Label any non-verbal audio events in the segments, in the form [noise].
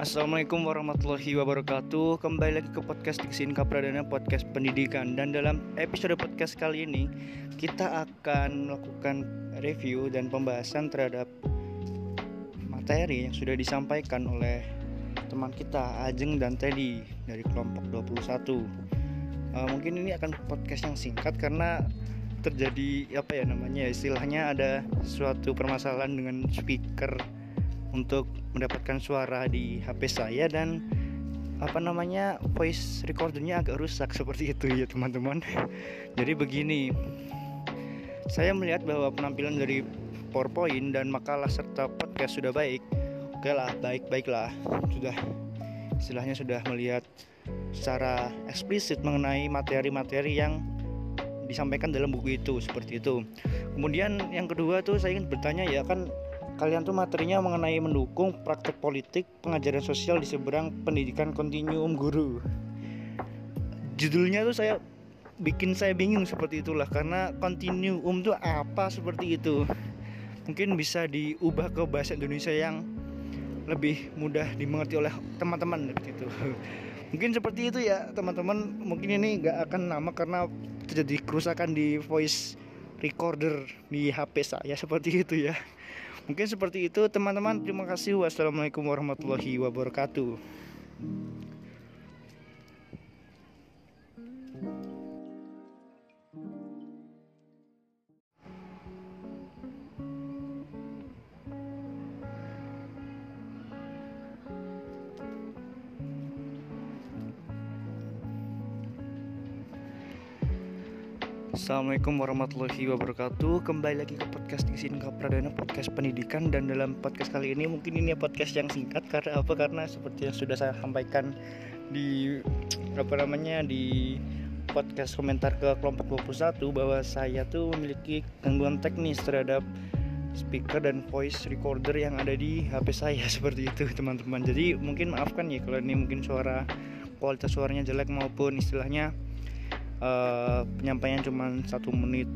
Assalamualaikum warahmatullahi wabarakatuh. Kembali lagi ke podcast Diksin Kapradana Podcast Pendidikan. Dan dalam episode podcast kali ini Kita akan melakukan review dan pembahasan terhadap Materi yang sudah disampaikan oleh teman kita Ajeng dan Teddy Dari kelompok 21 uh, Mungkin ini akan podcast yang singkat karena terjadi apa ya namanya istilahnya ada suatu permasalahan dengan speaker untuk mendapatkan suara di HP saya dan apa namanya voice recordernya agak rusak seperti itu ya teman-teman. [laughs] Jadi begini saya melihat bahwa penampilan dari PowerPoint dan makalah serta podcast sudah baik. Oke lah baik baiklah. Sudah istilahnya sudah melihat secara eksplisit mengenai materi-materi yang disampaikan dalam buku itu seperti itu. Kemudian yang kedua tuh saya ingin bertanya ya kan kalian tuh materinya mengenai mendukung praktek politik pengajaran sosial di seberang pendidikan kontinuum guru. Judulnya tuh saya bikin saya bingung seperti itulah karena kontinuum tuh apa seperti itu? Mungkin bisa diubah ke bahasa Indonesia yang lebih mudah dimengerti oleh teman-teman gitu [laughs] mungkin seperti itu ya teman-teman. Mungkin ini gak akan lama karena terjadi kerusakan di voice recorder di HP saya seperti itu ya Mungkin seperti itu teman-teman. Terima kasih. Wassalamualaikum warahmatullahi wabarakatuh. Assalamualaikum warahmatullahi wabarakatuh Kembali lagi ke podcast di sini Pradana Podcast pendidikan Dan dalam podcast kali ini mungkin ini podcast yang singkat Karena apa? Karena seperti yang sudah saya sampaikan Di apa namanya Di podcast komentar ke kelompok 21 Bahwa saya tuh memiliki gangguan teknis terhadap speaker dan voice recorder yang ada di HP saya [laughs] seperti itu teman-teman jadi mungkin maafkan ya kalau ini mungkin suara kualitas suaranya jelek maupun istilahnya uh, penyampaian cuma satu menit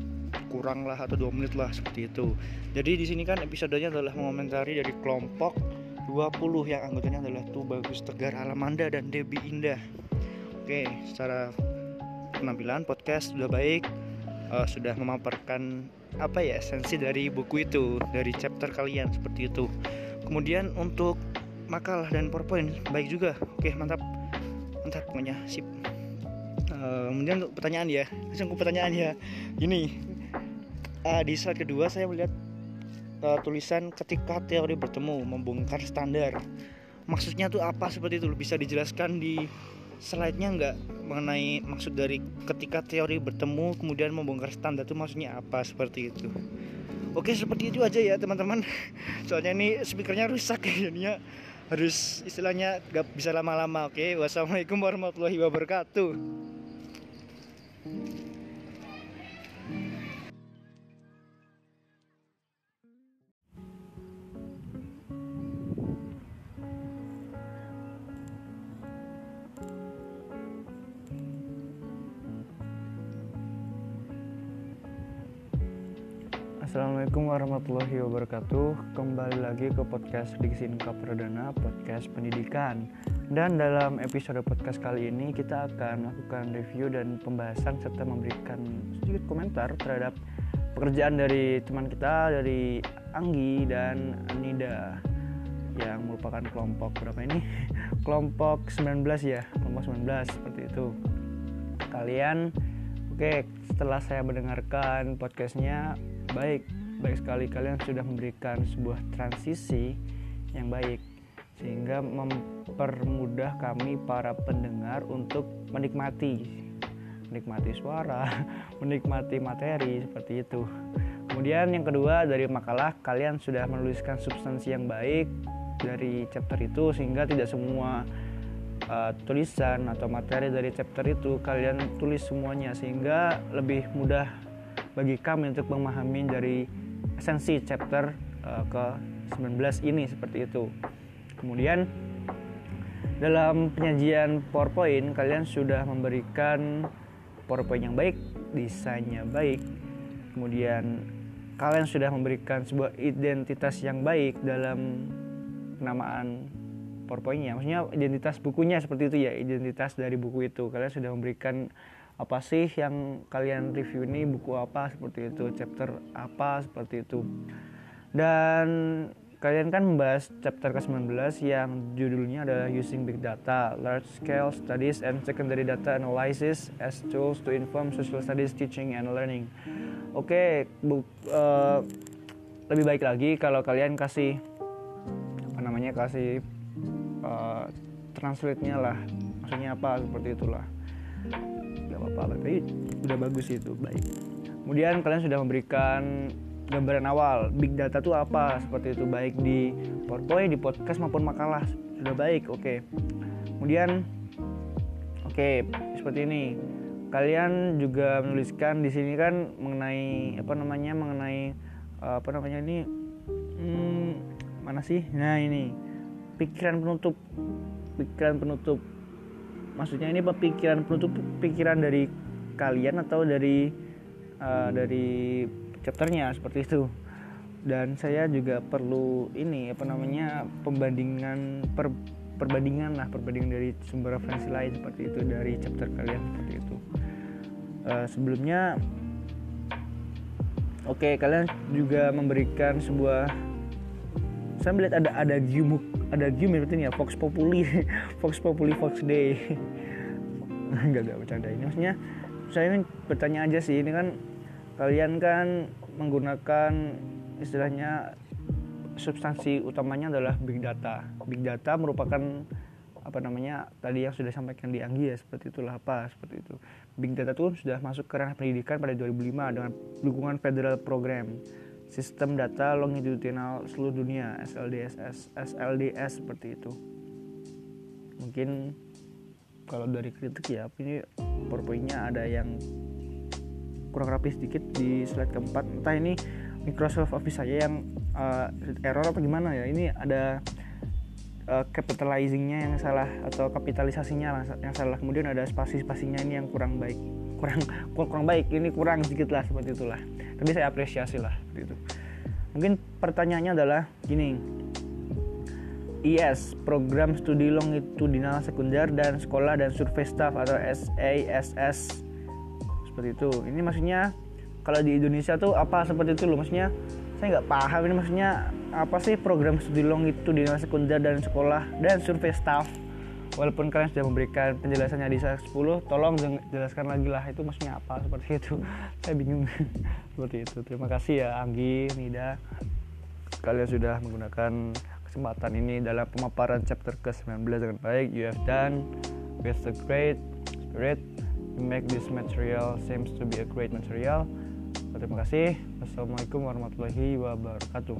kurang lah atau dua menit lah seperti itu. Jadi di sini kan episodenya adalah mengomentari dari kelompok 20 yang anggotanya adalah tuh bagus tegar alamanda dan Debbie indah. Oke secara penampilan podcast sudah baik uh, sudah memaparkan apa ya esensi dari buku itu dari chapter kalian seperti itu. Kemudian untuk makalah dan powerpoint baik juga. Oke mantap. Mantap pokoknya. Sip uh, kemudian untuk pertanyaan ya langsung ke pertanyaan ya gini uh, di slide kedua saya melihat uh, tulisan ketika teori bertemu membongkar standar. Maksudnya tuh apa seperti itu? Bisa dijelaskan di slide-nya nggak mengenai maksud dari ketika teori bertemu kemudian membongkar standar itu maksudnya apa seperti itu? Oke seperti itu aja ya teman-teman. [laughs] Soalnya ini speakernya rusak [laughs] jadinya harus istilahnya gak bisa lama-lama. Oke wassalamualaikum warahmatullahi wabarakatuh Assalamualaikum warahmatullahi wabarakatuh. Kembali lagi ke podcast Diksi Inka Perdana Podcast Pendidikan. Dan dalam episode podcast kali ini Kita akan melakukan review dan pembahasan Serta memberikan sedikit komentar terhadap Pekerjaan dari teman kita Dari Anggi dan Anida Yang merupakan kelompok berapa ini? [laughs] kelompok 19 ya Kelompok 19 seperti itu. Kalian Oke, setelah saya mendengarkan podcastnya, baik baik sekali kalian sudah memberikan sebuah transisi yang baik sehingga mempermudah kami para pendengar untuk menikmati menikmati suara, [laughs] menikmati materi seperti itu. Kemudian yang kedua dari makalah kalian sudah menuliskan substansi yang baik dari chapter itu sehingga tidak semua uh, tulisan atau materi dari chapter itu kalian tulis semuanya sehingga lebih mudah bagi kami untuk memahami dari esensi chapter uh, ke 19 ini seperti itu. Kemudian dalam penyajian PowerPoint kalian sudah memberikan PowerPoint yang baik, desainnya baik. Kemudian kalian sudah memberikan sebuah identitas yang baik dalam penamaan PowerPoint-nya maksudnya identitas bukunya seperti itu ya identitas dari buku itu kalian sudah memberikan apa sih yang kalian review ini? Buku apa? Seperti itu chapter apa? Seperti itu. Dan kalian kan membahas chapter ke-19 yang judulnya adalah Using Big Data, Large Scale Studies and Secondary Data Analysis as Tools to Inform Social Studies Teaching and Learning. Oke, okay, uh, lebih baik lagi kalau kalian kasih apa namanya kasih uh, translate-nya lah, maksudnya apa? Seperti itulah. Gak apa-apa, tapi udah bagus itu, baik. Kemudian kalian sudah memberikan gambaran awal big data itu apa seperti itu baik di PowerPoint, di podcast maupun makalah sudah baik. Oke. Okay. Kemudian oke, okay, seperti ini. Kalian juga menuliskan di sini kan mengenai apa namanya? mengenai apa namanya ini hmm, mana sih? Nah, ini pikiran penutup pikiran penutup maksudnya ini pikiran penutup pikiran dari kalian atau dari uh, dari chapternya seperti itu. Dan saya juga perlu ini apa namanya pembandingan per, perbandingan lah perbandingan dari sumber referensi lain seperti itu dari chapter kalian seperti itu. Uh, sebelumnya oke okay, kalian juga memberikan sebuah saya melihat ada ada gium ada gium ya Fox Populi [laughs] Fox Populi Fox Day [laughs] enggak enggak bercanda ini maksudnya saya ini bertanya aja sih ini kan kalian kan menggunakan istilahnya substansi utamanya adalah big data. Big data merupakan apa namanya tadi yang sudah disampaikan di Anggi ya seperti itulah apa seperti itu. Big data itu sudah masuk ke ranah pendidikan pada 2005 dengan dukungan federal program sistem data longitudinal seluruh dunia SLDS SLDS seperti itu. Mungkin kalau dari kritik ya ini powerpointnya ada yang kurang rapi sedikit di slide keempat. Entah ini Microsoft Office saya yang uh, error apa gimana ya? Ini ada uh, capitalizingnya yang salah atau kapitalisasinya yang salah. Kemudian ada spasi-spasinya ini yang kurang baik. Kurang kurang baik ini kurang sedikit lah seperti itulah tapi saya apresiasi lah seperti itu. Mungkin pertanyaannya adalah gini. IS program studi longitudinal sekunder dan sekolah dan survei staff atau SASS seperti itu. Ini maksudnya kalau di Indonesia tuh apa seperti itu loh? Maksudnya saya nggak paham ini maksudnya apa sih program studi long itu di sekunder dan sekolah dan survei staff walaupun kalian sudah memberikan penjelasannya di 10 tolong jelaskan lagi lah itu maksudnya apa seperti itu [laughs] saya bingung [laughs] seperti itu terima kasih ya Anggi Nida kalian sudah menggunakan kesempatan ini dalam pemaparan chapter ke-19 dengan baik you have done with the great spirit make this material seems to be a great material. Terima kasih. Wassalamualaikum warahmatullahi wabarakatuh.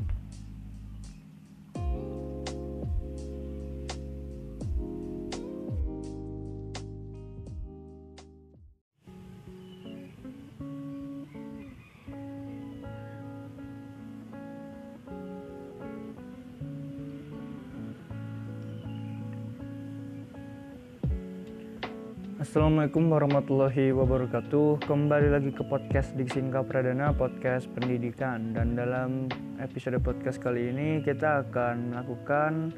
Assalamualaikum warahmatullahi wabarakatuh. Kembali lagi ke podcast Diksinka Pradana Podcast pendidikan. Dan dalam episode podcast kali ini Kita akan melakukan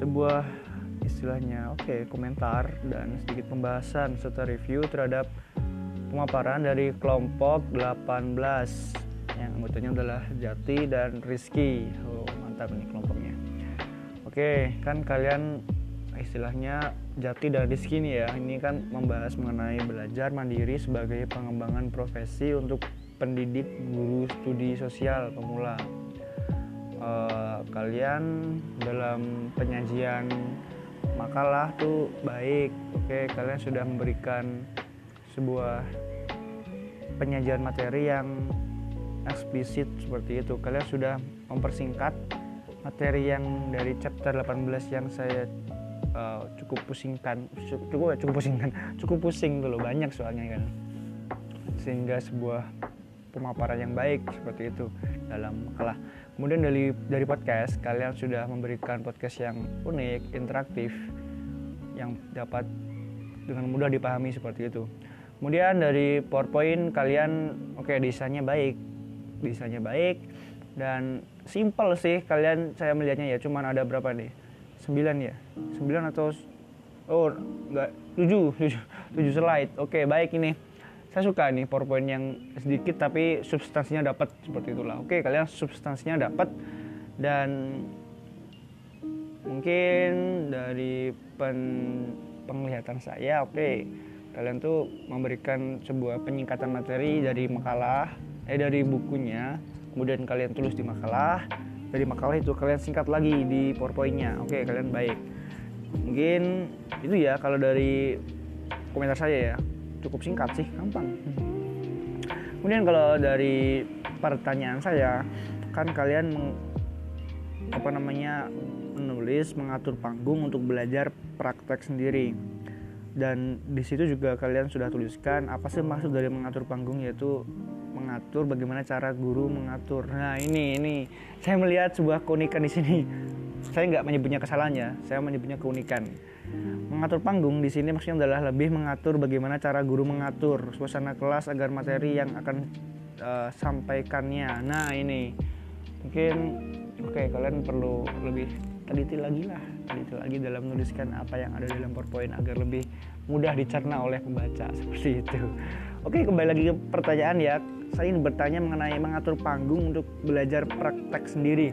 Sebuah istilahnya Oke okay, komentar dan sedikit pembahasan Serta review terhadap Pemaparan dari kelompok 18 Yang anggotanya adalah Jati dan Rizky. Oh mantap nih kelompoknya. Oke okay, kan kalian istilahnya Jati dan Rizky ini ya. Ini kan membahas mengenai belajar mandiri sebagai pengembangan profesi untuk pendidik guru studi sosial pemula. Uh, kalian dalam penyajian makalah tuh baik. Oke kalian sudah memberikan sebuah penyajian materi yang eksplisit seperti itu. Kalian sudah mempersingkat materi yang dari chapter 18 yang saya uh, cukup pusingkan cukup cukup pusingkan [laughs] cukup pusing dulu banyak soalnya kan. Sehingga sebuah pemaparan yang baik seperti itu dalam makalah kemudian dari dari podcast kalian sudah memberikan podcast yang unik interaktif yang dapat dengan mudah dipahami seperti itu. Kemudian dari PowerPoint kalian oke okay, desainnya baik desainnya baik dan simple sih kalian saya melihatnya ya cuman ada berapa nih 9 ya? 9 atau oh enggak 7 7, 7 slide. Oke baik ini. Saya suka nih powerpoint yang sedikit tapi substansinya dapat seperti itulah. Oke kalian substansinya dapat. Dan mungkin dari pen, penglihatan saya oke kalian tuh memberikan sebuah penyingkatan materi dari makalah eh dari bukunya. Kemudian kalian tulis di makalah dari makalah itu kalian singkat lagi di powerpointnya. Oke kalian baik. Mungkin itu ya kalau dari komentar saya ya. Cukup singkat sih gampang. Kemudian kalau dari pertanyaan saya kan kalian apa namanya menulis mengatur panggung untuk belajar praktek sendiri. Dan di situ juga kalian sudah tuliskan apa sih maksud dari mengatur panggung yaitu mengatur bagaimana cara guru mengatur. Nah ini ini. Saya melihat sebuah keunikan di sini. Saya nggak menyebutnya kesalahannya saya menyebutnya keunikan. Mengatur panggung di sini maksudnya adalah lebih mengatur bagaimana cara guru mengatur suasana kelas agar materi yang akan uh, sampaikannya. Nah ini. Mungkin oke okay, kalian perlu lebih teliti lagi lah. Teliti lagi dalam menuliskan apa yang ada dalam PowerPoint agar lebih mudah dicerna oleh pembaca [laughs] seperti itu. Oke kembali lagi ke pertanyaan ya saya ingin bertanya mengenai mengatur panggung untuk belajar praktek sendiri.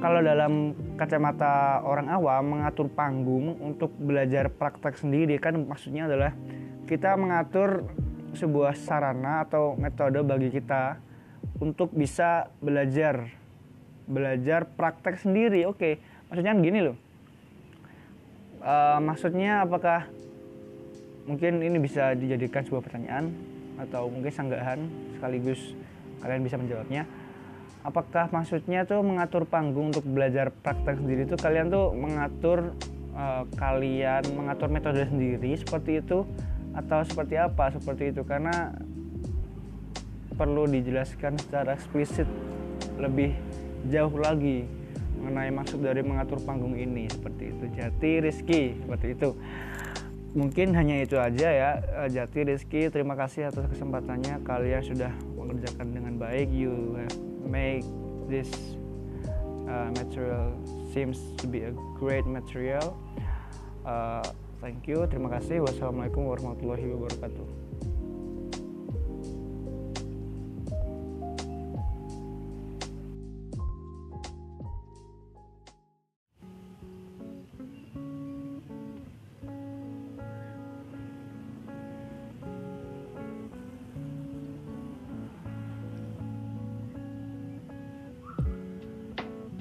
Kalau dalam kacamata orang awam mengatur panggung untuk belajar praktek sendiri kan maksudnya adalah kita mengatur sebuah sarana atau metode bagi kita untuk bisa belajar belajar praktek sendiri. Oke maksudnya gini loh. Uh, maksudnya apakah mungkin ini bisa dijadikan sebuah pertanyaan atau mungkin sanggahan sekaligus kalian bisa menjawabnya. Apakah maksudnya tuh mengatur panggung untuk belajar praktek sendiri tuh kalian tuh mengatur uh, kalian mengatur metode sendiri seperti itu? Atau seperti apa seperti itu? Karena perlu dijelaskan secara eksplisit lebih jauh lagi mengenai maksud dari mengatur panggung ini seperti itu. Jati Rizky seperti itu mungkin hanya itu aja ya eh, Jati Rizky. Terima kasih atas kesempatannya. Kalian sudah mengerjakan dengan baik. You make this uh, material seems to be a great material. Uh, thank you. Terima kasih. Wassalamualaikum warahmatullahi wabarakatuh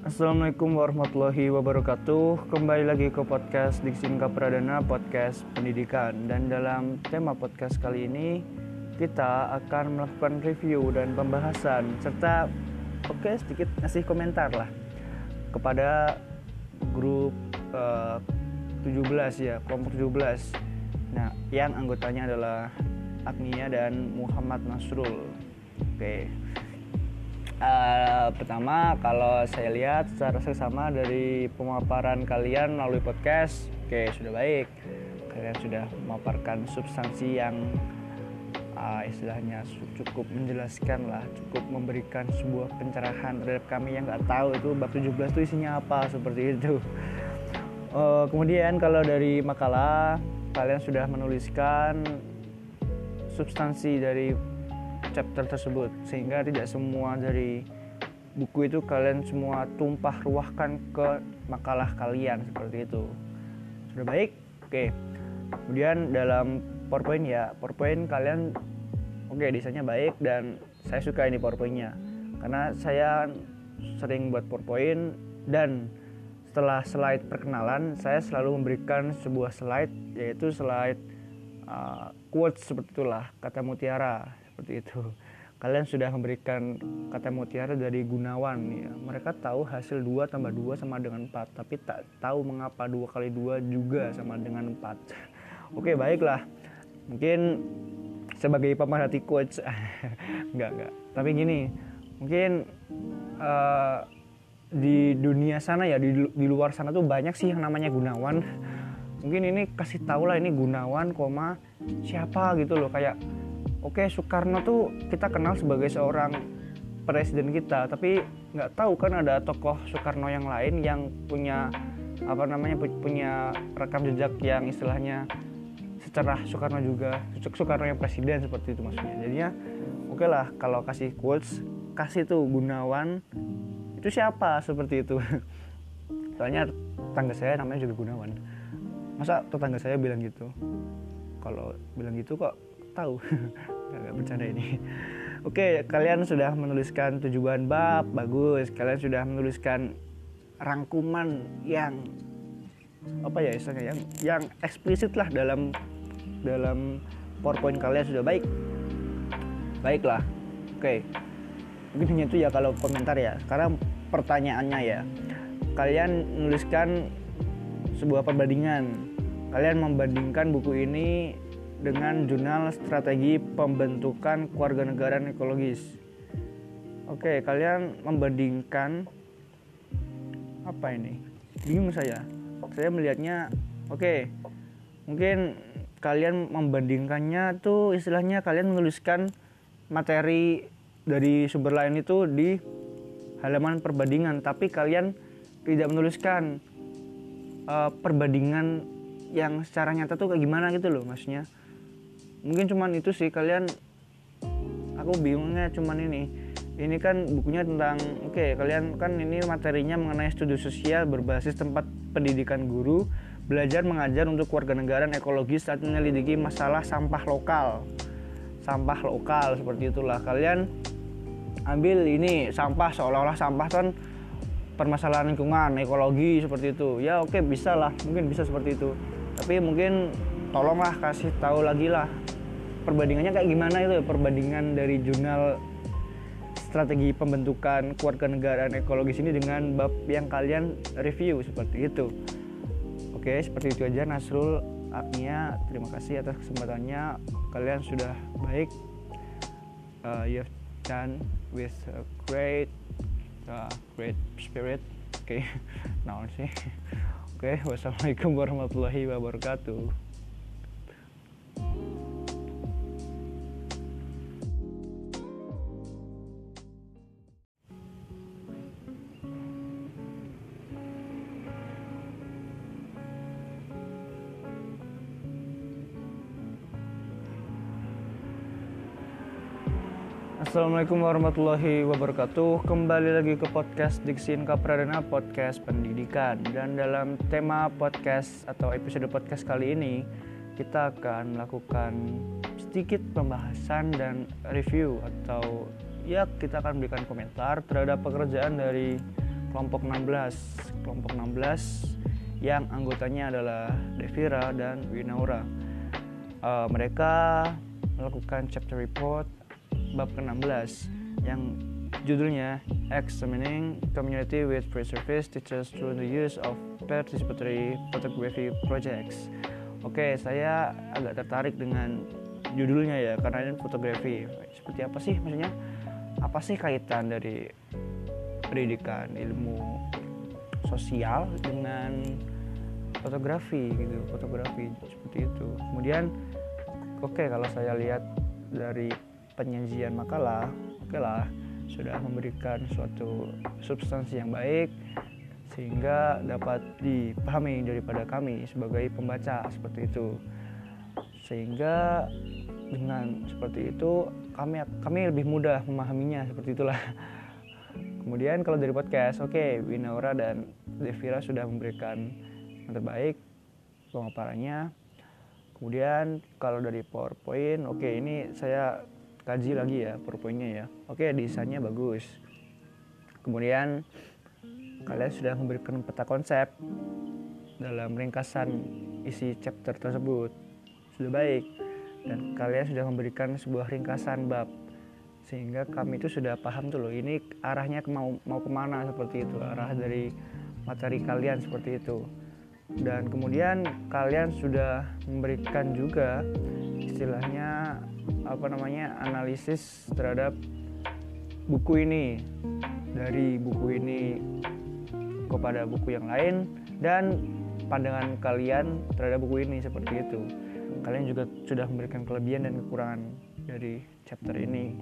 Assalamualaikum warahmatullahi wabarakatuh. Kembali lagi ke podcast Diksi Pradana Podcast Pendidikan. Dan dalam tema podcast kali ini Kita akan melakukan review dan pembahasan. Serta oke okay, sedikit ngasih komentar lah Kepada grup uh, eh, 17 ya Kelompok 17 Nah yang anggotanya adalah Agnia dan Muhammad Nasrul. Oke. okay Uh, pertama kalau saya lihat secara seksama dari pemaparan kalian melalui podcast oke sudah baik. Kalian sudah memaparkan substansi yang uh, istilahnya cukup menjelaskan lah cukup memberikan sebuah pencerahan terhadap kami yang nggak tahu itu bab 17 itu isinya apa seperti itu. Uh, kemudian kalau dari makalah kalian sudah menuliskan substansi dari chapter tersebut sehingga tidak semua dari buku itu kalian semua tumpah ruahkan ke makalah kalian seperti itu. Sudah baik? Oke. Kemudian dalam powerpoint ya powerpoint kalian oke desainnya baik dan saya suka ini powerpointnya. Karena saya sering buat powerpoint dan setelah slide perkenalan saya selalu memberikan sebuah slide yaitu slide uh, quotes seperti itulah kata mutiara seperti itu. Kalian sudah memberikan kata mutiara dari Gunawan ya. Mereka tahu hasil 2 tambah 2 sama dengan 4 tapi tak tahu mengapa 2 kali 2 juga sama dengan 4 oke baiklah. Mungkin sebagai pemerhati coach [laughs] enggak enggak. Tapi gini mungkin uh, di dunia sana ya di, di luar sana tuh banyak sih yang namanya Gunawan. Mungkin ini kasih tahu lah ini Gunawan koma siapa gitu loh kayak oke Soekarno tuh kita kenal sebagai seorang presiden kita tapi nggak tahu kan ada tokoh Soekarno yang lain yang punya apa namanya punya rekam jejak yang istilahnya secerah Soekarno juga Soekarno yang presiden seperti itu maksudnya. Jadinya oke okay lah kalau kasih quotes kasih tuh Gunawan itu siapa? Seperti itu. [laughs] Soalnya tetangga saya namanya juga Gunawan. Masa tetangga saya bilang gitu? Kalau bilang gitu kok tahu. [laughs] Nggak bercanda ini. Oke kalian sudah menuliskan tujuan bab bagus. Kalian sudah menuliskan rangkuman yang apa ya istilahnya yang yang eksplisit lah dalam dalam PowerPoint kalian sudah baik. Baiklah. Oke. Mungkin itu ya kalau komentar ya. Sekarang pertanyaannya ya. Kalian menuliskan sebuah perbandingan. Kalian membandingkan buku ini dengan jurnal strategi pembentukan keluarga negara ekologis. Oke kalian membandingkan apa ini? Bingung saya. Saya melihatnya oke mungkin kalian membandingkannya tuh istilahnya kalian menuliskan materi dari sumber lain itu di halaman perbandingan tapi kalian tidak menuliskan uh, perbandingan yang secara nyata tuh kayak gimana gitu loh maksudnya mungkin cuman itu sih kalian aku bingungnya cuman ini. Ini kan bukunya tentang oke okay, kalian kan ini materinya mengenai studi sosial berbasis tempat pendidikan guru belajar mengajar untuk warga negara ekologis saat menyelidiki masalah sampah lokal. Sampah lokal seperti itulah. Kalian ambil ini sampah seolah-olah sampah kan permasalahan lingkungan ekologi seperti itu. Ya oke okay, bisa lah. Mungkin bisa seperti itu. Tapi mungkin tolonglah kasih tahu lagi lah perbandingannya kayak gimana itu perbandingan dari jurnal strategi pembentukan keluarga negara ekologis ini dengan bab yang kalian review seperti itu. Oke, seperti itu aja Nasrul Agnia. Terima kasih atas kesempatannya. Kalian sudah baik. Uh, have done with a great uh, great spirit. Oke, [laughs] okay. nah sih. Oke, okay. wassalamualaikum warahmatullahi wabarakatuh. Assalamualaikum warahmatullahi wabarakatuh. Kembali lagi ke podcast Diksin Kapradana Podcast Pendidikan. Dan dalam tema podcast atau episode podcast kali ini Kita akan melakukan sedikit pembahasan dan review Atau ya kita akan berikan komentar terhadap pekerjaan dari kelompok 16 Kelompok 16 yang anggotanya adalah Devira dan Winaura. Uh, Mereka melakukan chapter report bab ke-16 yang judulnya Examining Community with Pre-Service Teachers Through the Use of Participatory Photography Projects. Oke, saya agak tertarik dengan judulnya ya karena ini fotografi. Seperti apa sih maksudnya? Apa sih kaitan dari pendidikan ilmu sosial dengan fotografi gitu, fotografi seperti itu. Kemudian oke okay, kalau saya lihat dari penyajian makalah oke lah sudah memberikan suatu substansi yang baik sehingga dapat dipahami daripada kami sebagai pembaca seperti itu. Sehingga dengan seperti itu kami kami lebih mudah memahaminya seperti itulah. [laughs] Kemudian kalau dari podcast oke okay, Winaura dan Devira sudah memberikan yang terbaik pemaparannya kemudian kalau dari PowerPoint oke okay, ini saya kaji lagi ya PowerPointnya ya. Oke desainnya bagus. Kemudian kalian sudah memberikan peta konsep dalam ringkasan isi chapter tersebut. Sudah baik. Dan kalian sudah memberikan sebuah ringkasan bab. Sehingga kami itu sudah paham tuh loh ini arahnya mau mau ke mana seperti itu. Arah dari materi kalian seperti itu. Dan kemudian kalian sudah memberikan juga istilahnya apa namanya analisis terhadap buku ini. Dari buku ini kepada buku yang lain dan pandangan kalian terhadap buku ini seperti itu. Kalian juga sudah memberikan kelebihan dan kekurangan dari chapter ini.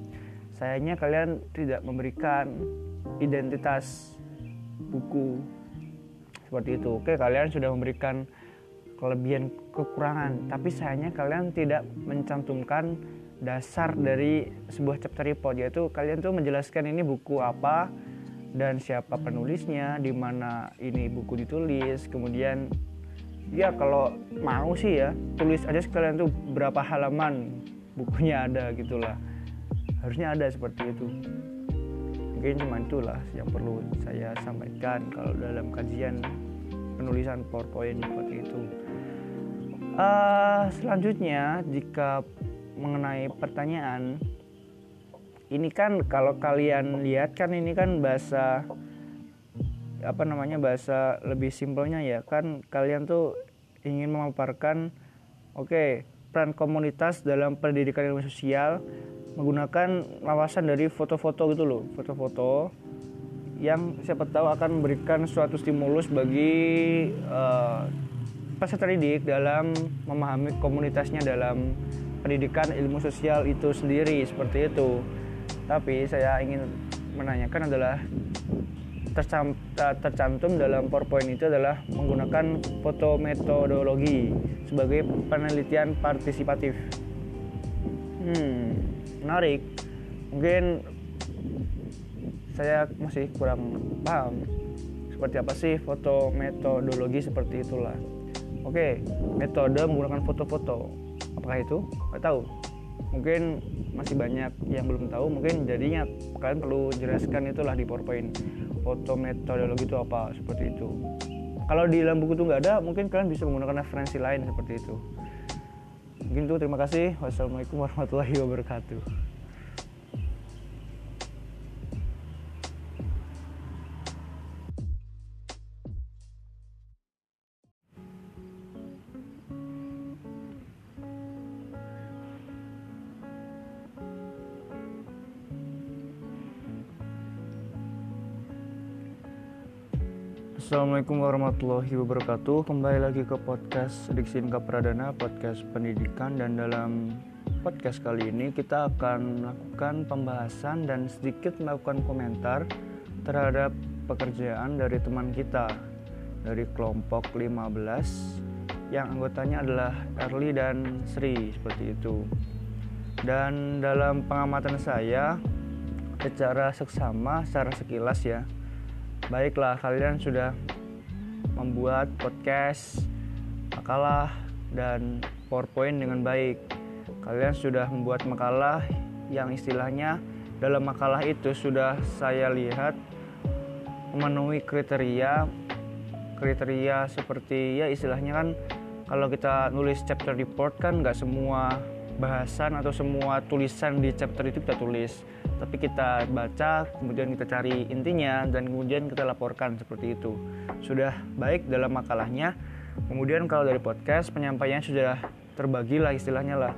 Sayangnya kalian tidak memberikan identitas buku seperti itu. Oke kalian sudah memberikan kelebihan kekurangan. Tapi sayangnya kalian tidak mencantumkan dasar dari sebuah chapter report yaitu kalian tuh menjelaskan ini buku apa dan siapa penulisnya di mana ini buku ditulis. Kemudian ya kalau mau sih ya tulis aja sekalian tuh berapa halaman bukunya ada gitulah harusnya ada seperti itu. Mungkin cuma itulah yang perlu saya sampaikan kalau dalam kajian penulisan PowerPoint seperti itu uh, selanjutnya jika mengenai pertanyaan ini kan kalau kalian lihat kan ini kan bahasa apa namanya bahasa lebih simpelnya ya. Kan kalian tuh ingin memaparkan oke okay, peran komunitas dalam pendidikan ilmu sosial menggunakan lawasan dari foto-foto gitu loh foto-foto yang siapa tahu akan memberikan suatu stimulus bagi uh, peserta didik dalam memahami komunitasnya dalam pendidikan ilmu sosial itu sendiri seperti itu. Tapi saya ingin menanyakan adalah tercantum dalam PowerPoint itu adalah menggunakan foto metodologi sebagai penelitian partisipatif. Hmm, menarik. Mungkin saya masih kurang paham seperti apa sih foto metodologi seperti itulah oke metode menggunakan foto-foto. Apakah itu? Nggak tahu. Mungkin masih banyak yang belum tahu mungkin jadinya kalian perlu jelaskan itulah di powerpoint. Foto metodologi itu apa? Seperti itu. Kalau di dalam buku itu nggak ada mungkin kalian bisa menggunakan referensi lain seperti itu. Mungkin itu. Terima kasih. Wassalamualaikum warahmatullahi wabarakatuh Assalamualaikum warahmatullahi wabarakatuh. Kembali lagi ke podcast Diksin Pradana Podcast pendidikan. Dan dalam podcast kali ini Kita akan melakukan pembahasan Dan sedikit melakukan komentar Terhadap pekerjaan dari teman kita Dari kelompok 15 Yang anggotanya adalah Erli dan Sri Seperti itu. Dan dalam pengamatan saya Secara seksama, secara sekilas ya Baiklah, kalian sudah membuat podcast, makalah, dan PowerPoint dengan baik. Kalian sudah membuat makalah yang istilahnya dalam makalah itu sudah saya lihat memenuhi kriteria kriteria seperti ya istilahnya kan kalau kita nulis chapter report kan nggak semua bahasan atau semua tulisan di chapter itu kita tulis tapi kita baca kemudian kita cari intinya dan kemudian kita laporkan seperti itu. Sudah baik dalam makalahnya. Kemudian kalau dari podcast penyampaiannya sudah terbagi lah istilahnya lah.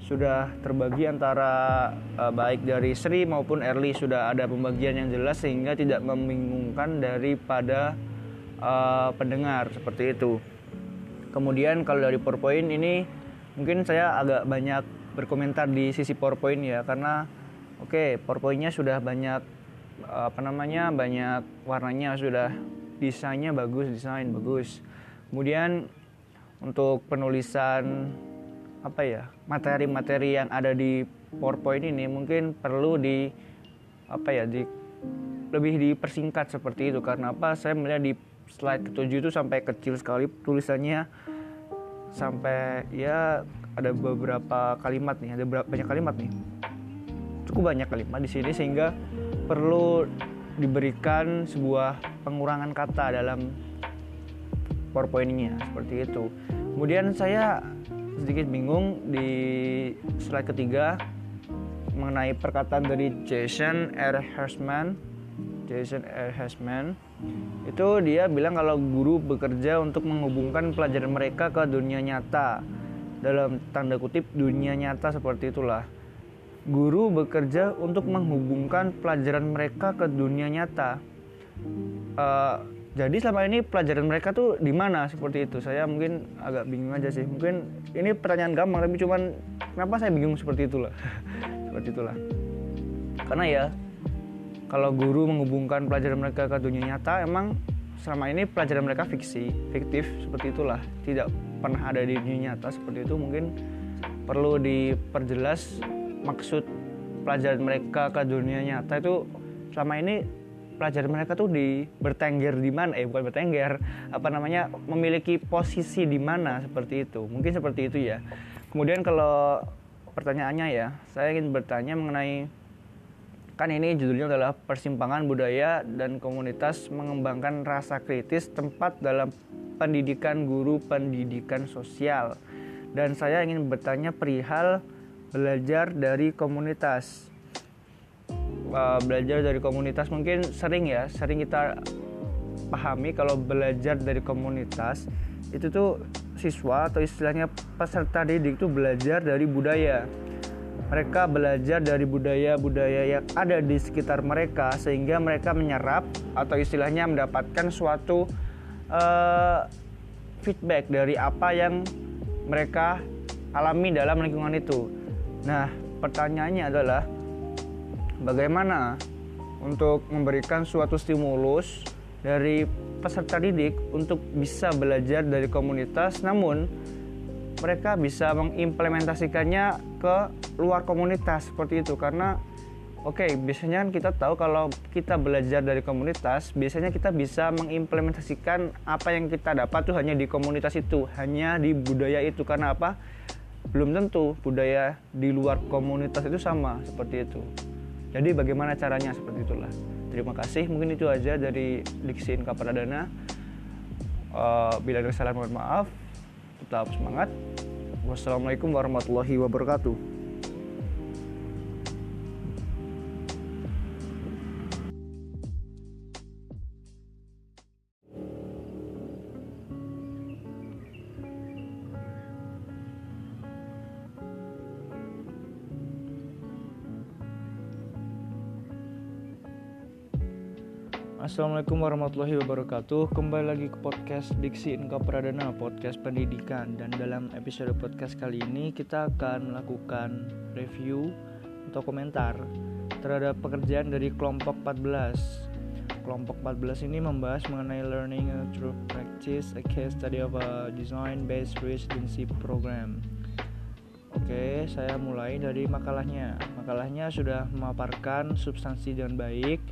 Sudah terbagi antara uh, baik dari Sri maupun Erli sudah ada pembagian yang jelas sehingga tidak membingungkan daripada uh, pendengar seperti itu. Kemudian kalau dari PowerPoint ini mungkin saya agak banyak berkomentar di sisi PowerPoint ya karena oke PowerPointnya sudah banyak apa namanya banyak warnanya sudah desainnya bagus desain bagus. Kemudian untuk penulisan apa ya materi-materi yang ada di PowerPoint ini mungkin perlu di apa ya di lebih dipersingkat seperti itu. Karena apa? Saya melihat di slide ketujuh itu sampai kecil sekali tulisannya. Sampai ya ada beberapa kalimat nih ada banyak kalimat nih cukup banyak kalimat di sini sehingga perlu diberikan sebuah pengurangan kata dalam PowerPoint-nya seperti itu. Kemudian saya sedikit bingung di slide ketiga mengenai perkataan dari Jason R. Hersman. Jason R. Hersman itu dia bilang kalau guru bekerja untuk menghubungkan pelajaran mereka ke dunia nyata dalam tanda kutip dunia nyata seperti itulah guru bekerja untuk menghubungkan pelajaran mereka ke dunia nyata. Uh, jadi selama ini pelajaran mereka tuh di mana seperti itu? Saya mungkin agak bingung aja sih. Mungkin ini pertanyaan gampang tapi cuman kenapa saya bingung seperti itulah. [laughs] seperti itulah. Karena ya kalau guru menghubungkan pelajaran mereka ke dunia nyata emang selama ini pelajaran mereka fiksi fiktif seperti itulah tidak pernah ada di dunia nyata seperti itu mungkin perlu diperjelas maksud pelajaran mereka ke dunia nyata itu selama ini pelajaran mereka tuh di bertengger di mana? Eh bukan bertengger. Apa namanya? Memiliki posisi di mana seperti itu? Mungkin seperti itu ya. Kemudian kalau pertanyaannya ya saya ingin bertanya mengenai kan ini judulnya adalah persimpangan budaya dan komunitas mengembangkan rasa kritis tempat dalam pendidikan guru pendidikan sosial. Dan saya ingin bertanya perihal belajar dari komunitas uh, belajar dari komunitas mungkin sering ya sering kita pahami kalau belajar dari komunitas itu tuh siswa atau istilahnya peserta didik itu belajar dari budaya mereka belajar dari budaya-budaya yang ada di sekitar mereka sehingga mereka menyerap atau istilahnya mendapatkan suatu uh, feedback dari apa yang mereka alami dalam lingkungan itu. Nah, pertanyaannya adalah bagaimana untuk memberikan suatu stimulus dari peserta didik untuk bisa belajar dari komunitas namun mereka bisa mengimplementasikannya ke luar komunitas seperti itu? Karena oke okay, biasanya kan kita tahu kalau kita belajar dari komunitas biasanya kita bisa mengimplementasikan apa yang kita dapat tuh hanya di komunitas itu hanya di budaya itu. Karena apa belum tentu budaya di luar komunitas itu sama seperti itu jadi bagaimana caranya seperti itulah. Terima kasih. Mungkin itu aja dari Diksi Inka. Uh, bila ada kesalahan mohon maaf. Tetap semangat. Wassalamualaikum warahmatullahi wabarakatuh. Assalamualaikum warahmatullahi wabarakatuh. Kembali lagi ke podcast Diksi Inka Pradana Podcast pendidikan. Dan dalam episode podcast kali ini Kita akan melakukan review Atau komentar Terhadap pekerjaan dari kelompok 14 Kelompok 14 ini membahas mengenai Learning through practice A case study of a design based residency program. Oke, saya mulai dari makalahnya. Makalahnya sudah memaparkan substansi dengan baik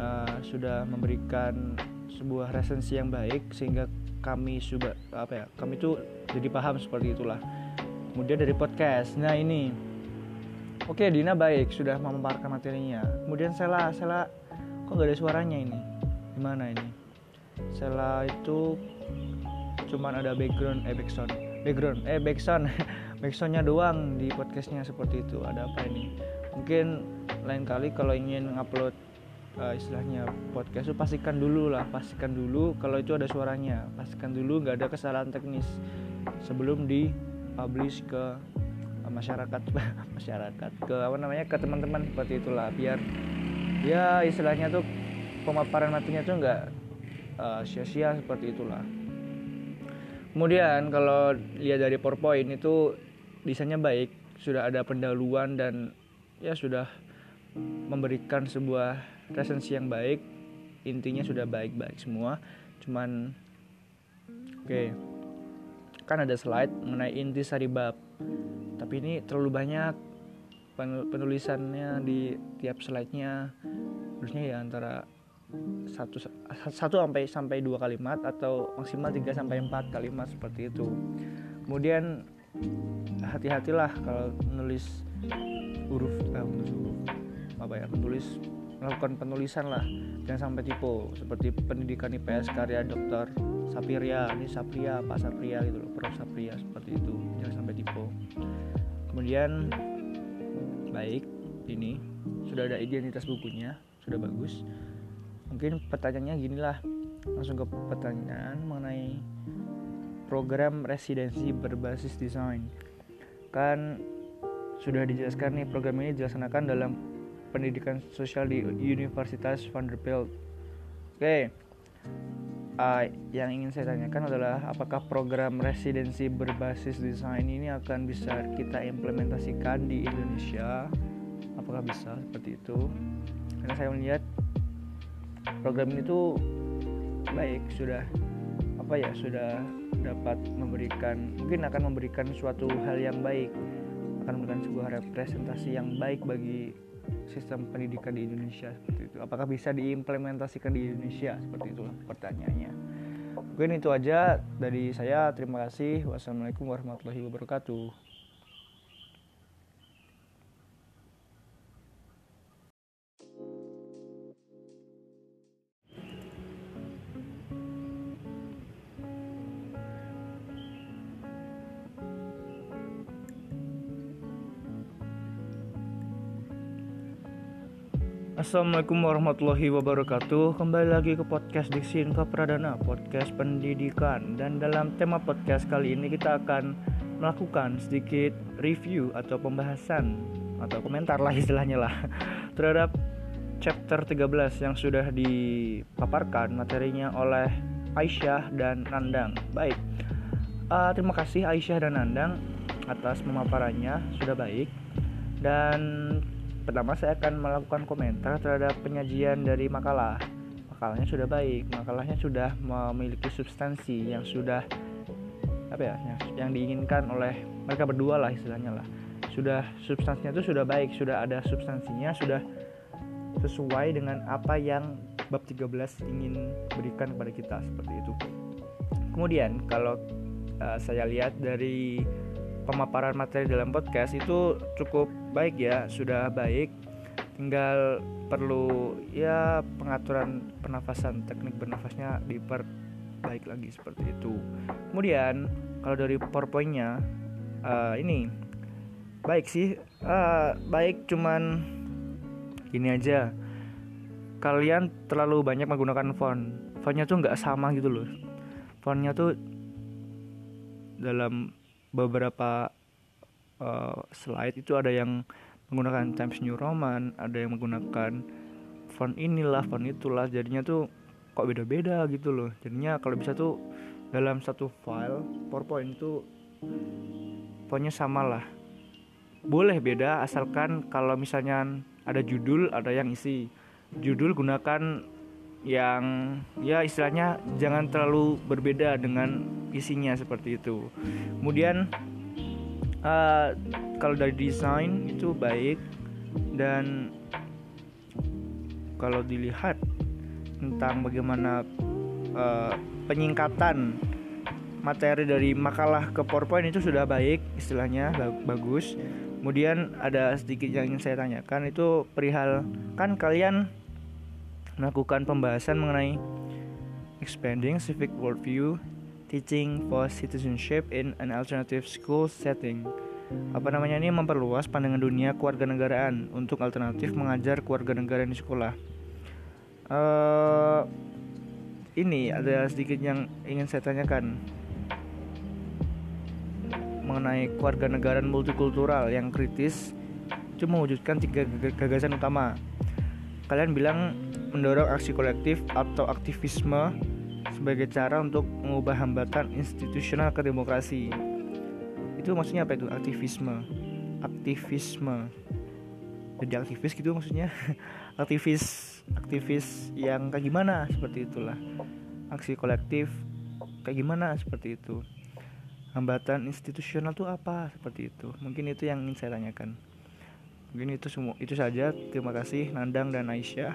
uh, sudah memberikan sebuah resensi yang baik sehingga kami sudah apa ya kami itu jadi paham seperti itulah. Kemudian dari podcast nah ini. Oke Dina baik sudah memaparkan materinya. Kemudian Sela Sela kok gak ada suaranya ini? Gimana ini? Sela itu cuman ada background eh backsound. Background eh backsound. [laughs] Backsoundnya doang di podcastnya seperti itu. Ada apa ini? Mungkin lain kali kalau ingin ngupload uh, istilahnya podcast itu pastikan dulu lah pastikan dulu kalau itu ada suaranya pastikan dulu nggak ada kesalahan teknis sebelum di publish ke uh, masyarakat [laughs] masyarakat ke apa namanya ke teman-teman seperti itulah biar ya istilahnya tuh pemaparan matinya tuh nggak uh, sia-sia seperti itulah. Kemudian kalau lihat dari PowerPoint itu desainnya baik sudah ada pendahuluan dan ya sudah memberikan sebuah resensi yang baik intinya sudah baik-baik semua. Cuman oke okay, kan ada slide mengenai inti sari bab. Tapi ini terlalu banyak penulisannya di tiap slide-nya. Harusnya ya antara satu satu sampai sampai dua kalimat atau maksimal 3 sampai empat kalimat seperti itu. Kemudian hati-hatilah kalau menulis huruf eh, apa ya menulis melakukan penulisan lah. Jangan sampai tipu seperti pendidikan IPS karya dokter Sapiria ini Sapria Pak Sapria gitu loh Prof Sapria seperti itu. Jangan sampai tipu. Kemudian baik ini sudah ada identitas bukunya sudah bagus. Mungkin pertanyaannya gini lah langsung ke pertanyaan mengenai program residensi berbasis desain. Kan sudah dijelaskan nih program ini dilaksanakan dalam pendidikan sosial di Universitas Vanderbilt. Oke, okay. uh, yang ingin saya tanyakan adalah apakah program residensi berbasis desain ini akan bisa kita implementasikan di Indonesia? Apakah bisa seperti itu? Karena saya melihat program ini tuh baik sudah apa ya sudah dapat memberikan mungkin akan memberikan suatu hal yang baik akan memberikan sebuah representasi yang baik bagi sistem pendidikan di Indonesia seperti itu. Apakah bisa diimplementasikan di Indonesia? Seperti itu pertanyaannya. Mungkin itu aja dari saya. Terima kasih. Wassalamualaikum warahmatullahi wabarakatuh Assalamualaikum warahmatullahi wabarakatuh. Kembali lagi ke podcast Diksi Inka Pradana Podcast pendidikan. Dan dalam tema podcast kali ini kita akan melakukan sedikit review atau pembahasan Atau komentar lah istilahnya lah [laughs] Terhadap chapter 13 yang sudah dipaparkan materinya oleh Aisyah dan Nandang. Baik uh, Terima kasih Aisyah dan Nandang atas pemaparannya. Sudah baik. Dan Pertama saya akan melakukan komentar terhadap penyajian dari makalah. Makalahnya sudah baik, makalahnya sudah memiliki substansi yang sudah apa ya, yang, diinginkan oleh mereka berdua lah istilahnya lah. Sudah substansinya itu sudah baik, sudah ada substansinya, sudah sesuai dengan apa yang bab 13 ingin berikan kepada kita seperti itu. Kemudian kalau uh, saya lihat dari pemaparan materi dalam podcast itu cukup baik ya sudah baik. Tinggal perlu ya pengaturan pernafasan teknik bernafasnya diperbaik lagi seperti itu. Kemudian kalau dari powerpointnya uh, ini baik sih uh, baik cuman ini aja. Kalian terlalu banyak menggunakan font. Fontnya tuh nggak sama gitu loh. Fontnya tuh dalam beberapa uh, slide itu ada yang menggunakan Times New Roman, ada yang menggunakan font inilah, font itulah. Jadinya tuh kok beda-beda gitu loh. Jadinya kalau bisa tuh dalam satu file PowerPoint itu fontnya sama lah. Boleh beda asalkan kalau misalnya ada judul, ada yang isi. Judul gunakan yang ya istilahnya jangan terlalu berbeda dengan isinya seperti itu. Kemudian uh, kalau dari desain itu baik dan kalau dilihat tentang bagaimana uh, penyingkatan materi dari makalah ke PowerPoint itu sudah baik istilahnya bagus. Kemudian ada sedikit yang ingin saya tanyakan itu perihal kan kalian melakukan pembahasan mengenai expanding civic worldview, teaching for citizenship in an alternative school setting. Apa namanya ini memperluas pandangan dunia kewarganegaraan untuk alternatif mengajar kewarganegaraan di sekolah. Uh, ini ada sedikit yang ingin saya tanyakan mengenai kewarganegaraan multikultural yang kritis itu mewujudkan tiga gagasan utama. Kalian bilang mendorong aksi kolektif atau aktivisme sebagai cara untuk mengubah hambatan institusional ke demokrasi. Itu maksudnya apa itu aktivisme? Aktivisme. Jadi aktivis gitu maksudnya. [laughs] aktivis aktivis yang kayak gimana seperti itulah. Aksi kolektif kayak gimana seperti itu. Hambatan institusional itu apa seperti itu. Mungkin itu yang ingin saya tanyakan. Mungkin itu semua itu saja. Terima kasih Nandang dan Aisyah.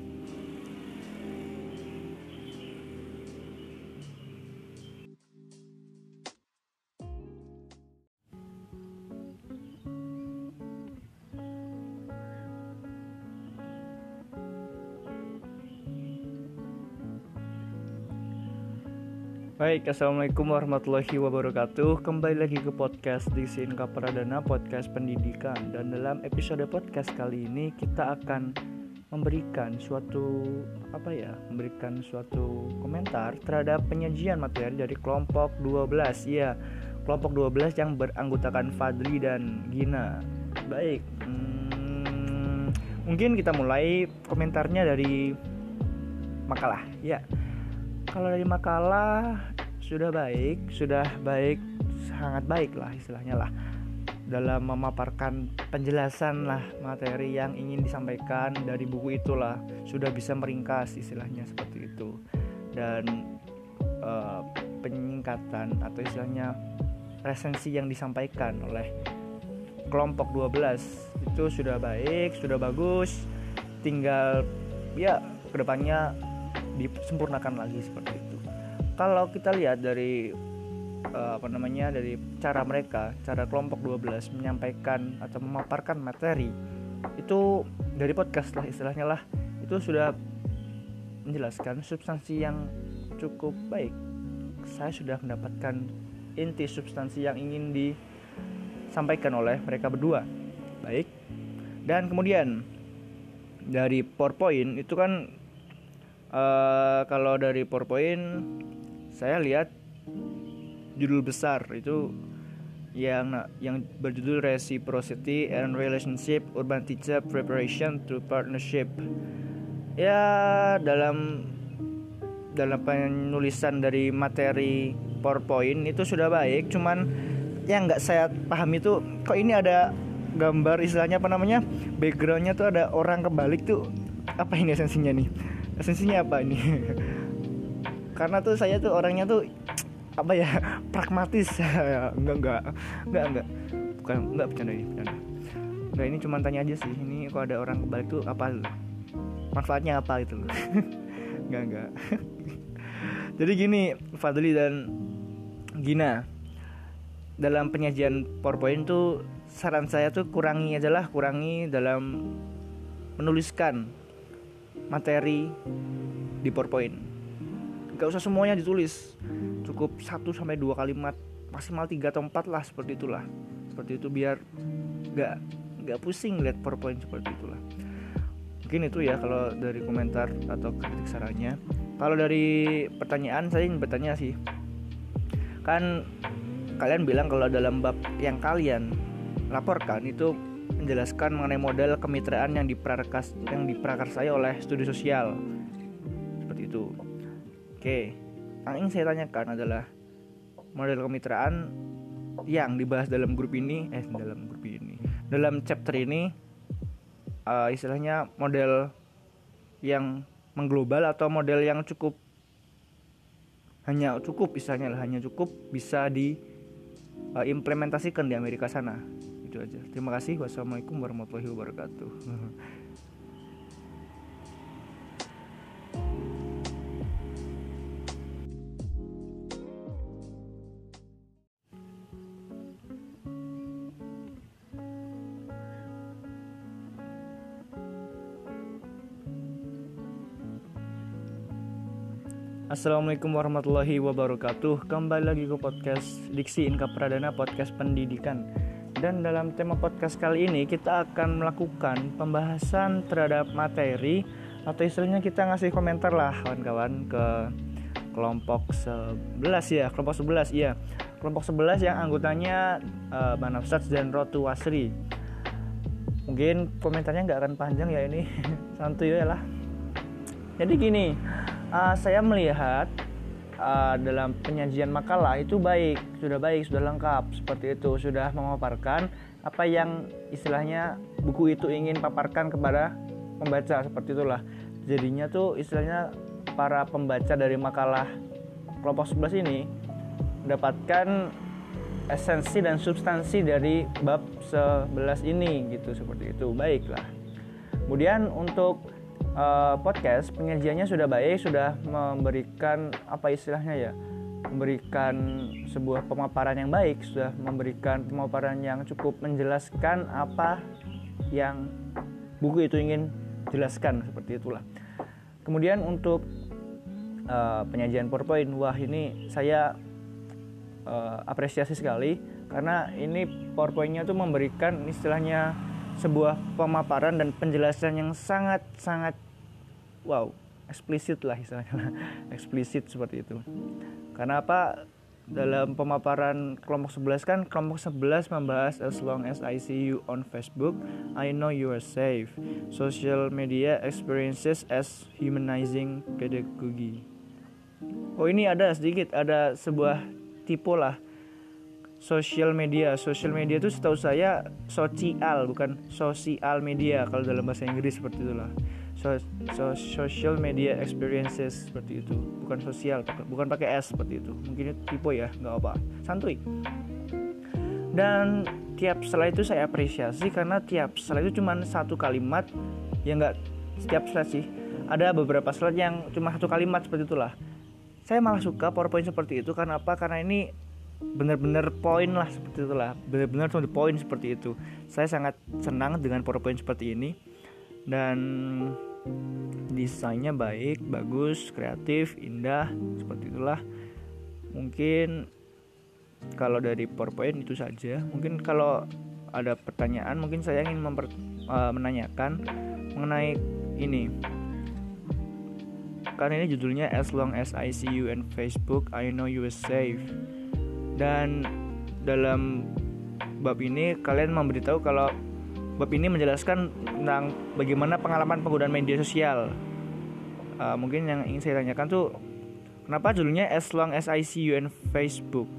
Baik, Assalamualaikum warahmatullahi wabarakatuh. Kembali lagi ke podcast di Sinka Pradana Podcast Pendidikan. Dan dalam episode podcast kali ini Kita akan memberikan suatu Apa ya Memberikan suatu komentar Terhadap penyajian materi dari kelompok 12 Ya, kelompok 12 yang beranggotakan Fadli dan Gina. Baik hmm, Mungkin kita mulai komentarnya dari makalah. Ya kalau dari makalah sudah baik, sudah baik sangat baik lah istilahnya lah. dalam memaparkan penjelasan lah materi yang ingin disampaikan dari buku itulah sudah bisa meringkas istilahnya seperti itu dan uh, penyingkatan atau istilahnya resensi yang disampaikan oleh kelompok 12 itu sudah baik sudah bagus tinggal ya ke depannya disempurnakan lagi seperti itu kalau kita lihat dari uh, apa namanya dari cara mereka, cara kelompok 12 menyampaikan atau memaparkan materi itu dari podcast lah istilahnya lah itu sudah menjelaskan substansi yang cukup baik. Saya sudah mendapatkan inti substansi yang ingin disampaikan oleh mereka berdua. Baik. Dan kemudian dari PowerPoint itu kan uh, kalau dari PowerPoint saya lihat judul besar itu yang yang berjudul Reciprocity and Relationship Urban Teacher Preparation to Partnership. Ya dalam dalam penulisan dari materi PowerPoint itu sudah baik, cuman yang nggak saya paham itu kok ini ada gambar istilahnya apa namanya backgroundnya tuh ada orang kebalik tuh apa ini esensinya nih esensinya apa ini [laughs] karena tuh saya tuh orangnya tuh apa ya [laughs] pragmatis. [laughs] Enggak enggak enggak enggak. Bukan enggak bercanda ini bercanda. Enggak ini cuma tanya aja sih ini kalau ada orang kebalik tuh apa manfaatnya apa gitu loh. [laughs] Enggak enggak. Jadi gini Fadli dan Gina dalam penyajian PowerPoint tuh saran saya tuh kurangi aja lah kurangi dalam menuliskan materi di PowerPoint gak usah semuanya ditulis. Cukup satu sampai dua kalimat maksimal tiga atau empat lah seperti itulah. Seperti itu biar gak gak pusing lihat powerpoint seperti itulah. Mungkin itu ya kalau dari komentar atau kritik sarannya. Kalau dari pertanyaan saya ingin bertanya sih. Kan kalian bilang kalau dalam bab yang kalian laporkan itu menjelaskan mengenai model kemitraan yang diprakas yang diprakarsai oleh studi sosial. Seperti itu Oke, yang ingin saya tanyakan adalah model kemitraan yang dibahas dalam grup ini, eh dalam grup ini, dalam chapter ini, uh, istilahnya model yang mengglobal atau model yang cukup hanya cukup misalnya hanya cukup bisa diimplementasikan uh, di Amerika sana. Itu aja. Terima kasih. Wassalamualaikum warahmatullahi wabarakatuh [laughs] Assalamualaikum warahmatullahi wabarakatuh. Kembali lagi ke podcast Diksi Inka Pradana Podcast Pendidikan. Dan dalam tema podcast kali ini Kita akan melakukan pembahasan terhadap materi Atau istilahnya kita ngasih komentar lah Kawan-kawan ke kelompok 11 ya Kelompok 11 iya. Kelompok 11 yang anggotanya uh, Banafsats dan Rotu Wasri. Mungkin komentarnya nggak akan panjang ya ini. [laughs] Santuy ya lah. Jadi gini uh, saya melihat uh, dalam penyajian makalah itu baik, sudah baik, sudah lengkap seperti itu, sudah memaparkan apa yang istilahnya buku itu ingin paparkan kepada pembaca seperti itulah. Jadinya tuh istilahnya para pembaca dari makalah kelompok 11 ini mendapatkan esensi dan substansi dari bab 11 ini gitu seperti itu. Baiklah. Kemudian untuk uh, podcast penyajiannya sudah baik sudah memberikan apa istilahnya ya memberikan sebuah pemaparan yang baik sudah memberikan pemaparan yang cukup menjelaskan apa yang buku itu ingin jelaskan seperti itulah. Kemudian untuk uh, penyajian PowerPoint wah ini saya uh, apresiasi sekali karena ini PowerPointnya tuh memberikan istilahnya sebuah pemaparan dan penjelasan yang sangat sangat wow eksplisit lah istilahnya. [laughs] Eksplisit seperti itu. Karena apa? Dalam pemaparan kelompok 11 kan kelompok 11 membahas as long as I see you on Facebook I know you are safe. Social media experiences as humanizing pedagogy. Oh ini ada sedikit ada sebuah tipe lah. Social media social media itu setahu saya sosial bukan sosial media kalau dalam bahasa Inggris seperti itulah so, so, social media experiences seperti itu. Bukan sosial bukan pakai s seperti itu. Mungkin itu tipe ya nggak apa santuy. Dan tiap slide itu saya apresiasi karena tiap slide itu cuma satu kalimat ya nggak setiap slide sih ada beberapa slide yang cuma satu kalimat seperti itulah. Saya malah suka powerpoint seperti itu karena apa? Karena ini benar-benar poin lah seperti itulah. Benar-benar the point seperti itu. Saya sangat senang dengan powerpoint seperti ini. Dan desainnya baik bagus kreatif indah seperti itulah. Mungkin kalau dari powerpoint itu saja. Mungkin kalau ada pertanyaan mungkin saya ingin memper, uh, menanyakan mengenai ini. Karena ini judulnya as long as I see you in Facebook I know you are safe. Dan dalam bab ini kalian memberitahu kalau bab ini menjelaskan tentang bagaimana pengalaman penggunaan media sosial. Uh, mungkin yang ingin saya tanyakan tuh kenapa judulnya as long as I see you in Facebook?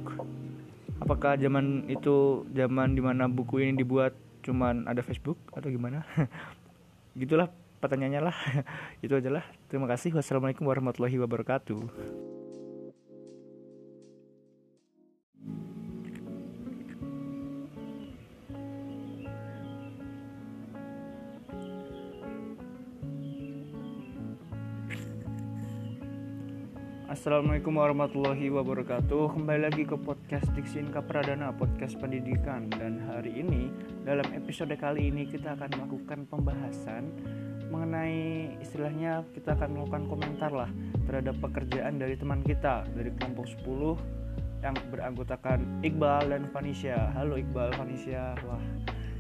Apakah zaman itu zaman di mana buku ini dibuat cuman ada Facebook atau gimana? [laughs] Gitulah pertanyaannya lah. [laughs] Itu aja lah. Terima kasih. Wassalamualaikum warahmatullahi wabarakatuh Assalamualaikum warahmatullahi wabarakatuh. Kembali lagi ke podcast Diksin Kapradana Podcast pendidikan. Dan hari ini dalam episode kali ini kita akan melakukan pembahasan Mengenai istilahnya kita akan melakukan komentar lah Terhadap pekerjaan dari teman kita Dari kelompok 10 yang beranggotakan Iqbal dan Vanisha Halo Iqbal, Vanisha Wah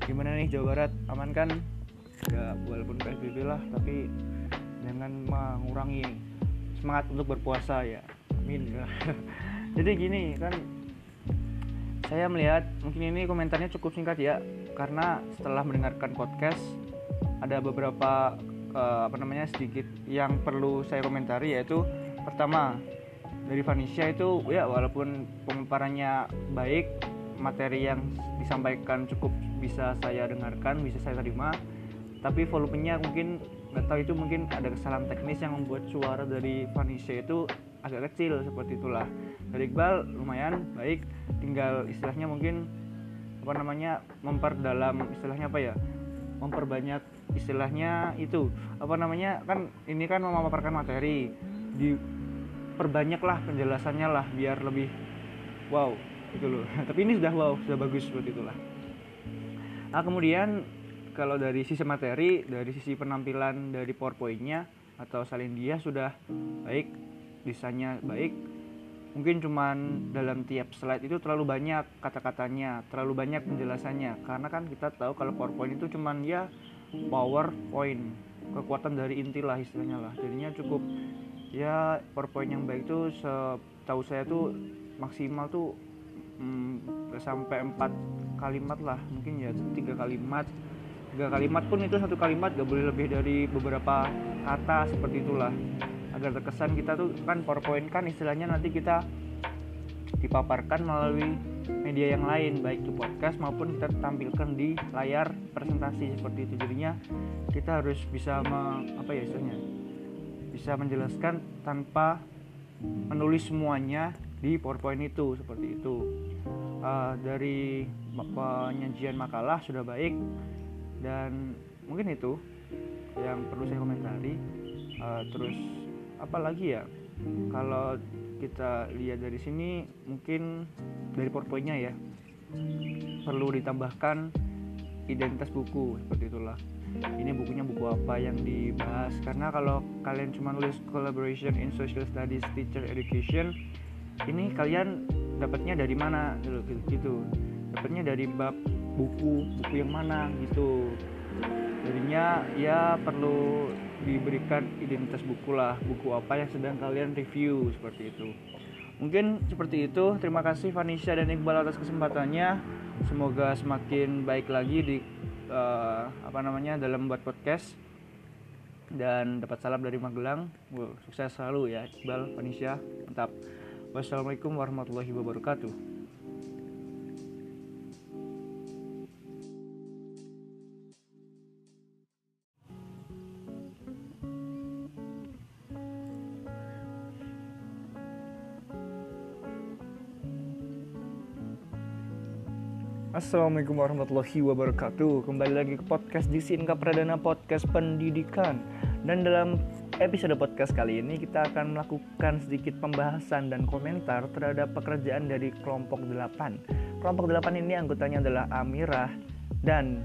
gimana nih Jawa Barat? Aman kan? Ya walaupun PSBB lah tapi jangan mengurangi semangat untuk berpuasa ya. Amin. [laughs] Jadi gini kan saya melihat mungkin ini komentarnya cukup singkat ya karena setelah mendengarkan podcast ada beberapa uh, apa namanya sedikit yang perlu saya komentari yaitu pertama dari Vanisha itu ya walaupun pemaparannya baik materi yang disampaikan cukup bisa saya dengarkan bisa saya terima tapi volumenya mungkin nggak tahu itu mungkin ada kesalahan teknis yang membuat suara dari Vanessa itu agak kecil seperti itulah. Dari Iqbal lumayan baik. Tinggal istilahnya mungkin apa namanya memperdalam istilahnya apa ya memperbanyak istilahnya itu. Apa namanya kan ini kan memaparkan materi. Diperbanyaklah penjelasannya lah biar lebih wow itu loh. [laughs] Tapi ini sudah wow sudah bagus seperti itulah. Nah kemudian kalau dari sisi materi dari sisi penampilan dari powerpointnya atau salin dia sudah baik desainnya baik. Mungkin cuman dalam tiap slide itu terlalu banyak kata-katanya terlalu banyak penjelasannya. Karena kan kita tahu kalau powerpoint itu cuman ya powerpoint kekuatan dari inti lah istilahnya lah. Jadinya cukup ya powerpoint yang baik itu setahu saya tuh maksimal tuh hmm, sampai empat kalimat lah. Mungkin ya tiga kalimat tiga kalimat pun itu satu kalimat gak boleh lebih dari beberapa kata seperti itulah. Agar terkesan kita tuh kan powerpoint kan istilahnya nanti kita dipaparkan melalui media yang lain baik itu podcast maupun kita tampilkan di layar presentasi seperti itu. Jadinya kita harus bisa me, apa ya istilahnya? Bisa menjelaskan tanpa menulis semuanya di PowerPoint itu seperti itu. Uh, dari penyajian makalah sudah baik dan mungkin itu yang perlu saya komentari. Uh, terus apalagi ya? Kalau kita lihat dari sini mungkin dari powerpointnya ya perlu ditambahkan identitas buku seperti itulah. Ini bukunya buku apa yang dibahas? Karena kalau kalian cuma nulis collaboration in social studies teacher education ini kalian dapatnya dari mana? Gitu, gitu. dapatnya dari bab buku buku yang mana gitu. Jadinya ya perlu diberikan identitas buku lah buku apa yang sedang kalian review seperti itu. Mungkin seperti itu. Terima kasih Vanisha dan Iqbal atas kesempatannya. Semoga semakin baik lagi di uh, apa namanya dalam buat podcast. Dan dapat salam dari Magelang. Wow, sukses selalu ya Iqbal Vanisha. Mantap. Wassalamualaikum warahmatullahi wabarakatuh Assalamualaikum warahmatullahi wabarakatuh. Kembali lagi ke podcast di Sinka Pradana Podcast Pendidikan. Dan dalam episode podcast kali ini kita akan melakukan sedikit pembahasan dan komentar terhadap pekerjaan dari kelompok 8 Kelompok 8 ini anggotanya adalah Amirah dan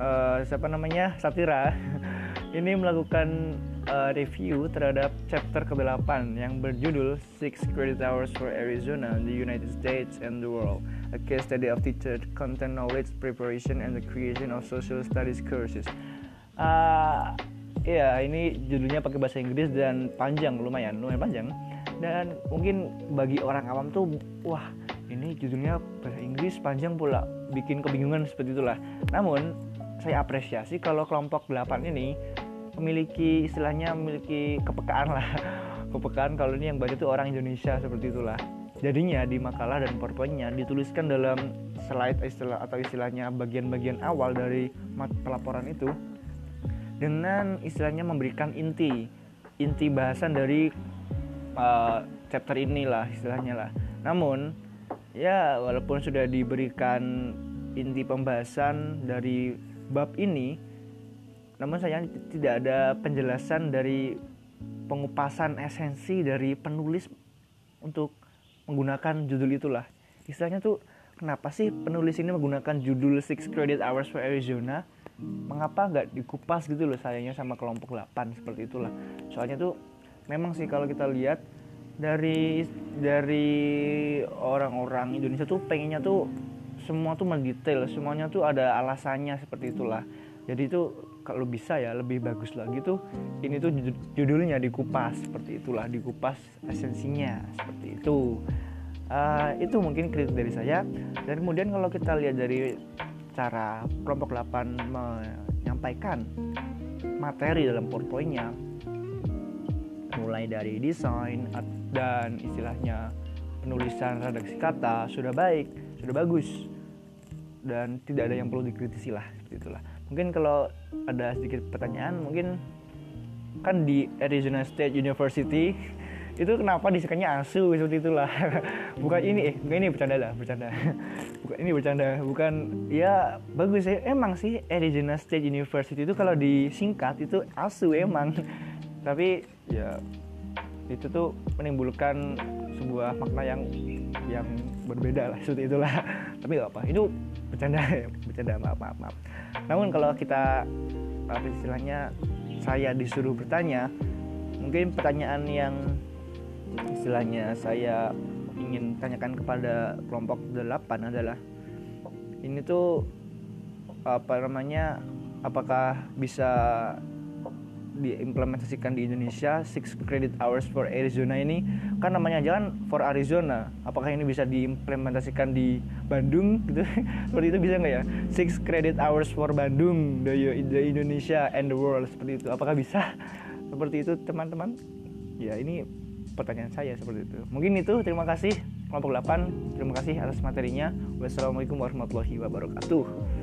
uh, siapa namanya? Satira. [laughs] Ini melakukan uh, review terhadap chapter ke-8 yang berjudul Six Credit Hours for Arizona, the United States and the World a case study of teacher content knowledge preparation and the creation of social studies courses. Uh, ya ini judulnya pakai bahasa Inggris dan panjang lumayan, lumayan panjang. Dan mungkin bagi orang awam tuh, wah ini judulnya bahasa Inggris panjang pula, bikin kebingungan seperti itulah. Namun saya apresiasi kalau kelompok 8 ini memiliki istilahnya memiliki kepekaan lah [laughs] kepekaan kalau ini yang baca itu orang Indonesia seperti itulah Jadinya di makalah dan powerpointnya dituliskan dalam slide istilah atau istilahnya bagian-bagian awal dari pelaporan itu dengan istilahnya memberikan inti inti bahasan dari uh, chapter inilah istilahnya lah. Namun ya walaupun sudah diberikan inti pembahasan dari bab ini, namun saya tidak ada penjelasan dari pengupasan esensi dari penulis untuk menggunakan judul itulah. Istilahnya tuh kenapa sih penulis ini menggunakan judul Six Credit Hours for Arizona? Mengapa nggak dikupas gitu loh sayangnya sama kelompok 8 seperti itulah. Soalnya tuh memang sih kalau kita lihat dari dari orang-orang Indonesia tuh pengennya tuh semua tuh mendetail semuanya tuh ada alasannya seperti itulah. Jadi itu kalau bisa ya lebih bagus lagi tuh ini tuh judulnya dikupas seperti itulah dikupas esensinya seperti itu. Uh, itu mungkin kritik dari saya. Dan kemudian kalau kita lihat dari cara kelompok 8 menyampaikan materi dalam powerpointnya mulai dari desain dan istilahnya penulisan redaksi kata sudah baik sudah bagus. Dan tidak ada yang perlu dikritisi lah seperti itulah mungkin kalau ada sedikit pertanyaan mungkin kan di Arizona State University [laughs] itu kenapa disukanya asu seperti itulah. [laughs] Bukan ini eh bukan ini bercanda lah bercanda. [laughs] Bukan ini bercanda. Bukan ya bagus ya emang sih Arizona State University itu kalau disingkat itu asu emang. Tapi ya itu tuh menimbulkan sebuah makna yang yang berbeda lah seperti itulah. Tapi gak apa itu bercanda [laughs] bercanda maaf maaf maaf. Namun kalau kita apa istilahnya saya disuruh bertanya mungkin pertanyaan yang istilahnya saya ingin tanyakan kepada kelompok 8 adalah ini tuh apa namanya apakah bisa diimplementasikan di Indonesia six credit hours for Arizona ini kan namanya jalan for Arizona. Apakah ini bisa diimplementasikan di Bandung? [laughs] Gitu. Seperti itu bisa nggak ya? Six credit hours for Bandung the, the Indonesia and the world. Seperti itu. Apakah bisa? Seperti itu teman-teman. Ya ini pertanyaan saya seperti itu. Mungkin itu. Terima kasih. Kelompok 8 terima kasih atas materinya. Wassalamualaikum warahmatullahi wabarakatuh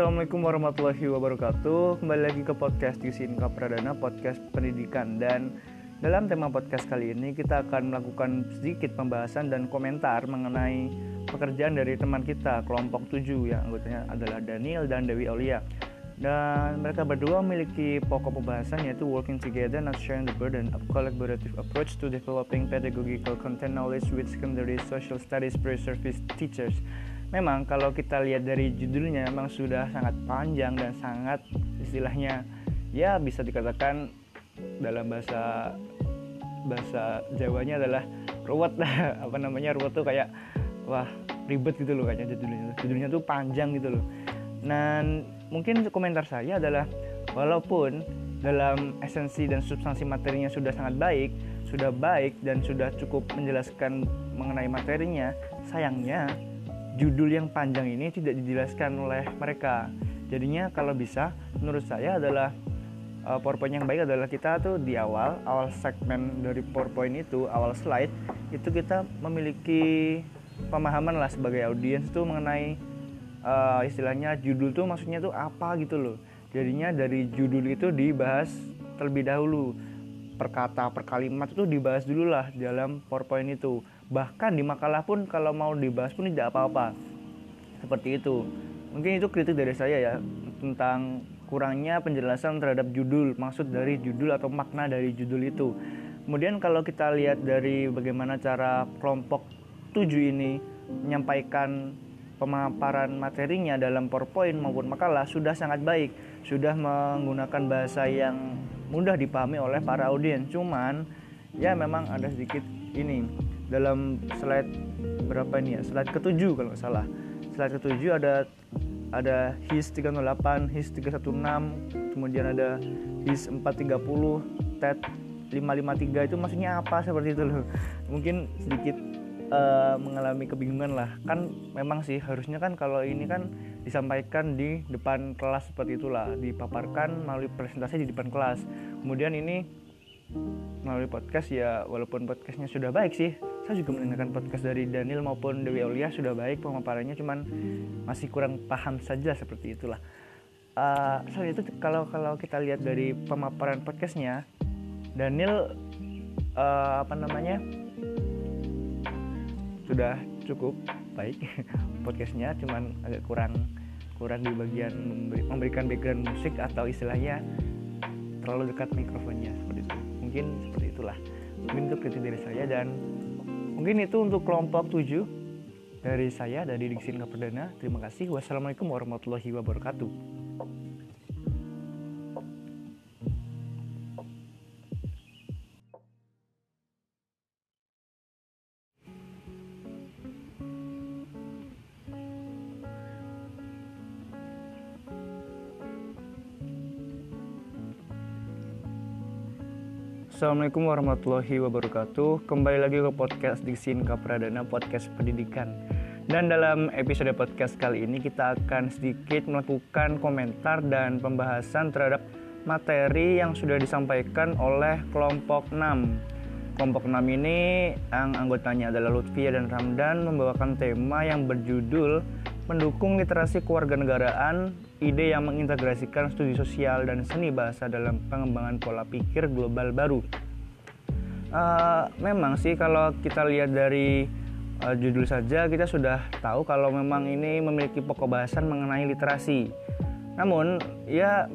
Assalamualaikum warahmatullahi wabarakatuh. Kembali lagi ke podcast Yusin Pradana Podcast pendidikan. Dan dalam tema podcast kali ini Kita akan melakukan sedikit pembahasan dan komentar Mengenai pekerjaan dari teman kita Kelompok 7 yang anggotanya adalah Daniel dan Dewi Aulia. Dan mereka berdua memiliki pokok pembahasan yaitu working together not sharing the burden of collaborative approach to developing pedagogical content knowledge with secondary social studies pre-service teachers memang kalau kita lihat dari judulnya memang sudah sangat panjang dan sangat istilahnya ya bisa dikatakan dalam bahasa bahasa Jawanya adalah ruwet. [laughs] Apa namanya ruwet tuh kayak wah ribet gitu loh kayaknya judulnya. Judulnya tuh panjang gitu loh. Dan mungkin komentar saya adalah walaupun dalam esensi dan substansi materinya sudah sangat baik sudah baik dan sudah cukup menjelaskan mengenai materinya sayangnya judul yang panjang ini tidak dijelaskan oleh mereka. Jadinya kalau bisa menurut saya adalah uh, PowerPoint yang baik adalah kita tuh di awal awal segmen dari PowerPoint itu awal slide itu kita memiliki pemahaman lah sebagai audiens tuh mengenai uh, istilahnya judul tuh maksudnya tuh apa gitu loh jadinya dari judul itu dibahas terlebih dahulu per kata per kalimat itu dibahas dulu lah dalam PowerPoint itu. Bahkan di makalah pun kalau mau dibahas pun tidak apa-apa. Seperti itu. Mungkin itu kritik dari saya ya tentang kurangnya penjelasan terhadap judul maksud dari judul atau makna dari judul itu. Kemudian kalau kita lihat dari bagaimana cara kelompok tujuh ini menyampaikan pemaparan materinya dalam PowerPoint maupun makalah sudah sangat baik sudah menggunakan bahasa yang mudah dipahami oleh para audiens cuman ya memang ada sedikit ini dalam slide berapa ini ya slide ketujuh kalau nggak salah slide ketujuh ada ada HIS 308, HIS 316, kemudian ada HIS 430, TED 553 itu maksudnya apa seperti itu loh. Mungkin sedikit uh, mengalami kebingungan lah. Kan memang sih harusnya kan kalau ini kan disampaikan di depan kelas seperti itulah. Dipaparkan melalui presentasi di depan kelas. Kemudian ini melalui podcast ya walaupun podcastnya sudah baik sih saya juga mendengarkan podcast dari Daniel maupun Dewi Aulia sudah baik pemaparannya cuman masih kurang paham saja seperti itulah. Uh, selain itu kalau kalau kita lihat dari pemaparan podcastnya Daniel uh, apa namanya sudah cukup baik [laughs] podcastnya cuman agak kurang kurang di bagian memberi, memberikan background musik atau istilahnya terlalu dekat mikrofonnya seperti itu. Mungkin seperti itulah. Mungkin itu kritik dari saya dan mungkin itu untuk kelompok 7 dari saya dari Diksin Perdana. Terima kasih. Wassalamualaikum warahmatullahi wabarakatuh Assalamualaikum warahmatullahi wabarakatuh. Kembali lagi ke podcast Diksin Kapradana Podcast Pendidikan. Dan dalam episode podcast kali ini kita akan sedikit melakukan komentar dan pembahasan terhadap materi yang sudah disampaikan oleh kelompok 6 Kelompok 6 ini yang anggotanya adalah Lutfia dan Ramdan membawakan tema yang berjudul Mendukung literasi kewarganegaraan ide yang mengintegrasikan studi sosial dan seni bahasa dalam pengembangan pola pikir global baru. Uh, memang sih kalau kita lihat dari uh, judul saja kita sudah tahu kalau memang ini memiliki pokok bahasan mengenai literasi. Namun ya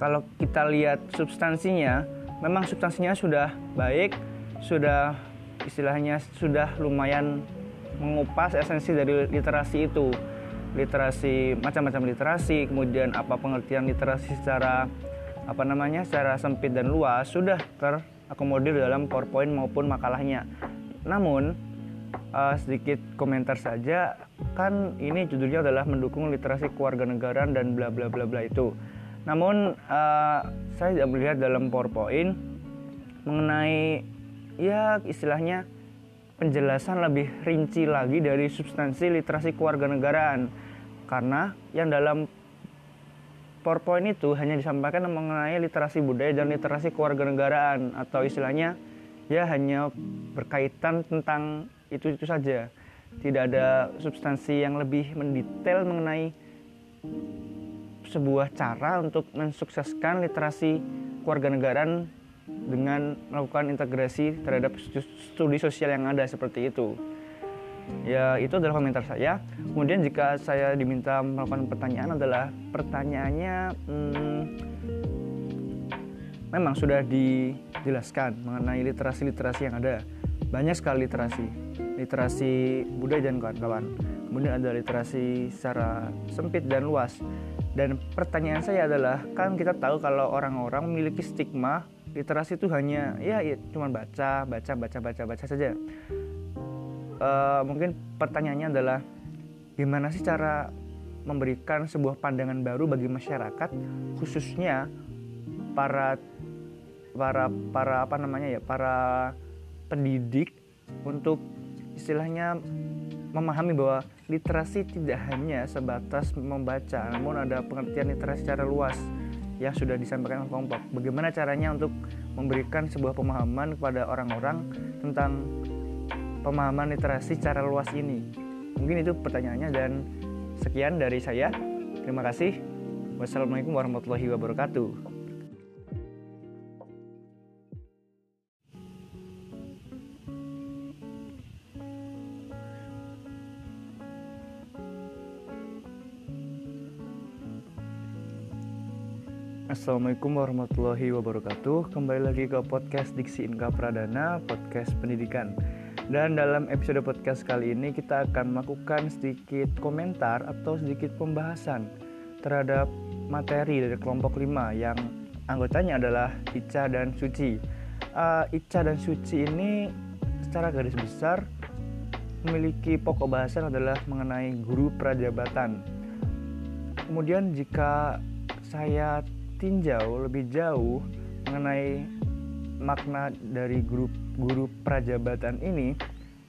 kalau kita lihat substansinya, memang substansinya sudah baik, sudah istilahnya sudah lumayan mengupas esensi dari literasi itu literasi macam-macam literasi kemudian apa pengertian literasi secara apa namanya secara sempit dan luas sudah terakomodir dalam PowerPoint maupun makalahnya. Namun uh, sedikit komentar saja kan ini judulnya adalah mendukung literasi kewarganegaraan dan bla bla bla bla itu. Namun uh, saya tidak melihat dalam PowerPoint mengenai ya istilahnya penjelasan lebih rinci lagi dari substansi literasi kewarganegaraan karena yang dalam PowerPoint itu hanya disampaikan mengenai literasi budaya dan literasi kewarganegaraan atau istilahnya ya hanya berkaitan tentang itu-itu saja. Tidak ada substansi yang lebih mendetail mengenai sebuah cara untuk mensukseskan literasi kewarganegaraan dengan melakukan integrasi terhadap studi sosial yang ada seperti itu. Ya, itu adalah komentar saya. Kemudian jika saya diminta melakukan pertanyaan adalah pertanyaannya hmm, memang sudah dijelaskan mengenai literasi-literasi yang ada. Banyak sekali literasi. Literasi budaya dan kawan-kawan. Kemudian ada literasi secara sempit dan luas. Dan pertanyaan saya adalah, kan kita tahu kalau orang-orang memiliki stigma literasi itu hanya ya, ya cuma baca, baca, baca, baca, baca saja. Uh, mungkin pertanyaannya adalah gimana sih cara memberikan sebuah pandangan baru bagi masyarakat khususnya para para para apa namanya ya para pendidik untuk istilahnya memahami bahwa literasi tidak hanya sebatas membaca namun ada pengertian literasi secara luas yang sudah disampaikan oleh kelompok. Bagaimana caranya untuk memberikan sebuah pemahaman kepada orang-orang tentang pemahaman literasi secara luas ini. Mungkin itu pertanyaannya dan sekian dari saya. Terima kasih. Wassalamualaikum warahmatullahi wabarakatuh. Assalamualaikum warahmatullahi wabarakatuh Kembali lagi ke podcast Diksi Inka Pradana Podcast pendidikan Dan dalam episode podcast kali ini Kita akan melakukan sedikit komentar Atau sedikit pembahasan Terhadap materi dari kelompok 5 Yang anggotanya adalah Ica dan Suci. Uh, Ica dan Suci ini Secara garis besar Memiliki pokok bahasan adalah mengenai guru prajabatan Kemudian jika saya tinjau lebih jauh mengenai makna dari grup guru prajabatan ini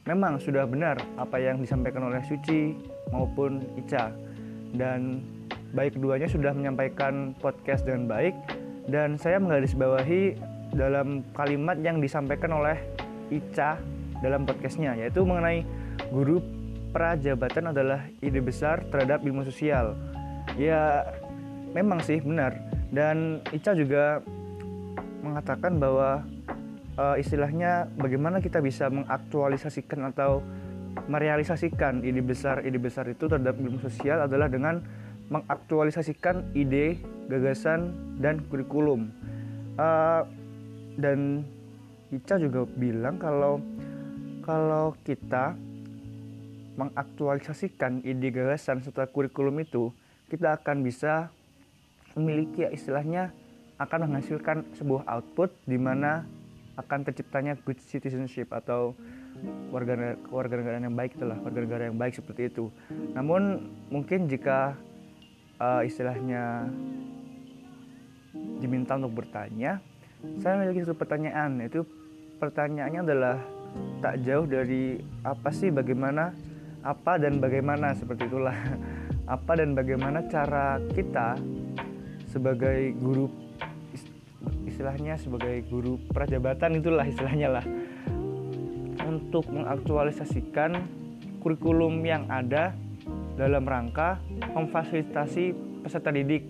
memang sudah benar apa yang disampaikan oleh Suci maupun Ica. Dan baik keduanya sudah menyampaikan podcast dengan baik. Dan saya menggarisbawahi dalam kalimat yang disampaikan oleh Ica dalam podcastnya yaitu mengenai guru prajabatan adalah ide besar terhadap ilmu sosial. Ya memang sih benar. Dan Ica juga mengatakan bahwa uh, istilahnya bagaimana kita bisa mengaktualisasikan atau merealisasikan ide besar ide besar itu terhadap ilmu sosial adalah dengan mengaktualisasikan ide, gagasan dan kurikulum. Uh, dan Ica juga bilang kalau kalau kita mengaktualisasikan ide gagasan serta kurikulum itu, kita akan bisa memiliki ya istilahnya akan menghasilkan sebuah output di mana akan terciptanya good citizenship atau warga warga negara yang baik itulah warga negara yang baik seperti itu. Namun mungkin jika uh, istilahnya diminta untuk bertanya, saya memiliki satu pertanyaan yaitu pertanyaannya adalah tak jauh dari apa sih bagaimana apa dan bagaimana seperti itulah [laughs] apa dan bagaimana cara kita sebagai guru istilahnya sebagai guru prajabatan itulah istilahnya lah untuk mengaktualisasikan kurikulum yang ada dalam rangka memfasilitasi peserta didik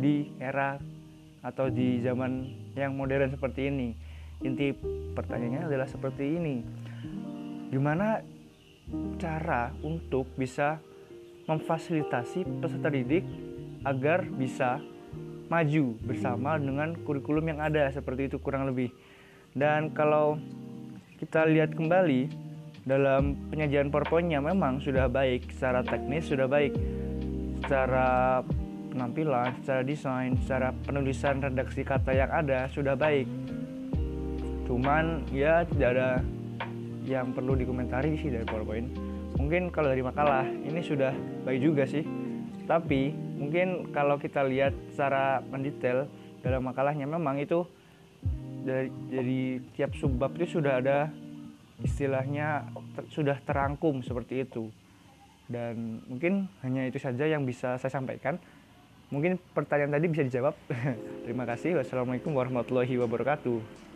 di era atau di zaman yang modern seperti ini. Inti pertanyaannya adalah seperti ini. Gimana cara untuk bisa memfasilitasi peserta didik agar bisa maju bersama dengan kurikulum yang ada seperti itu kurang lebih. Dan kalau kita lihat kembali dalam penyajian PowerPoint-nya memang sudah baik secara teknis sudah baik secara penampilan, secara desain, secara penulisan redaksi kata yang ada sudah baik. Cuman ya tidak ada yang perlu dikomentari sih dari PowerPoint. Mungkin kalau dari makalah ini sudah baik juga sih. Tapi mungkin kalau kita lihat secara mendetail dalam makalahnya memang itu dari jadi tiap subbab itu sudah ada istilahnya ter, sudah terangkum seperti itu. Dan mungkin hanya itu saja yang bisa saya sampaikan. Mungkin pertanyaan tadi bisa dijawab. [laughs] Terima kasih. Wassalamualaikum warahmatullahi wabarakatuh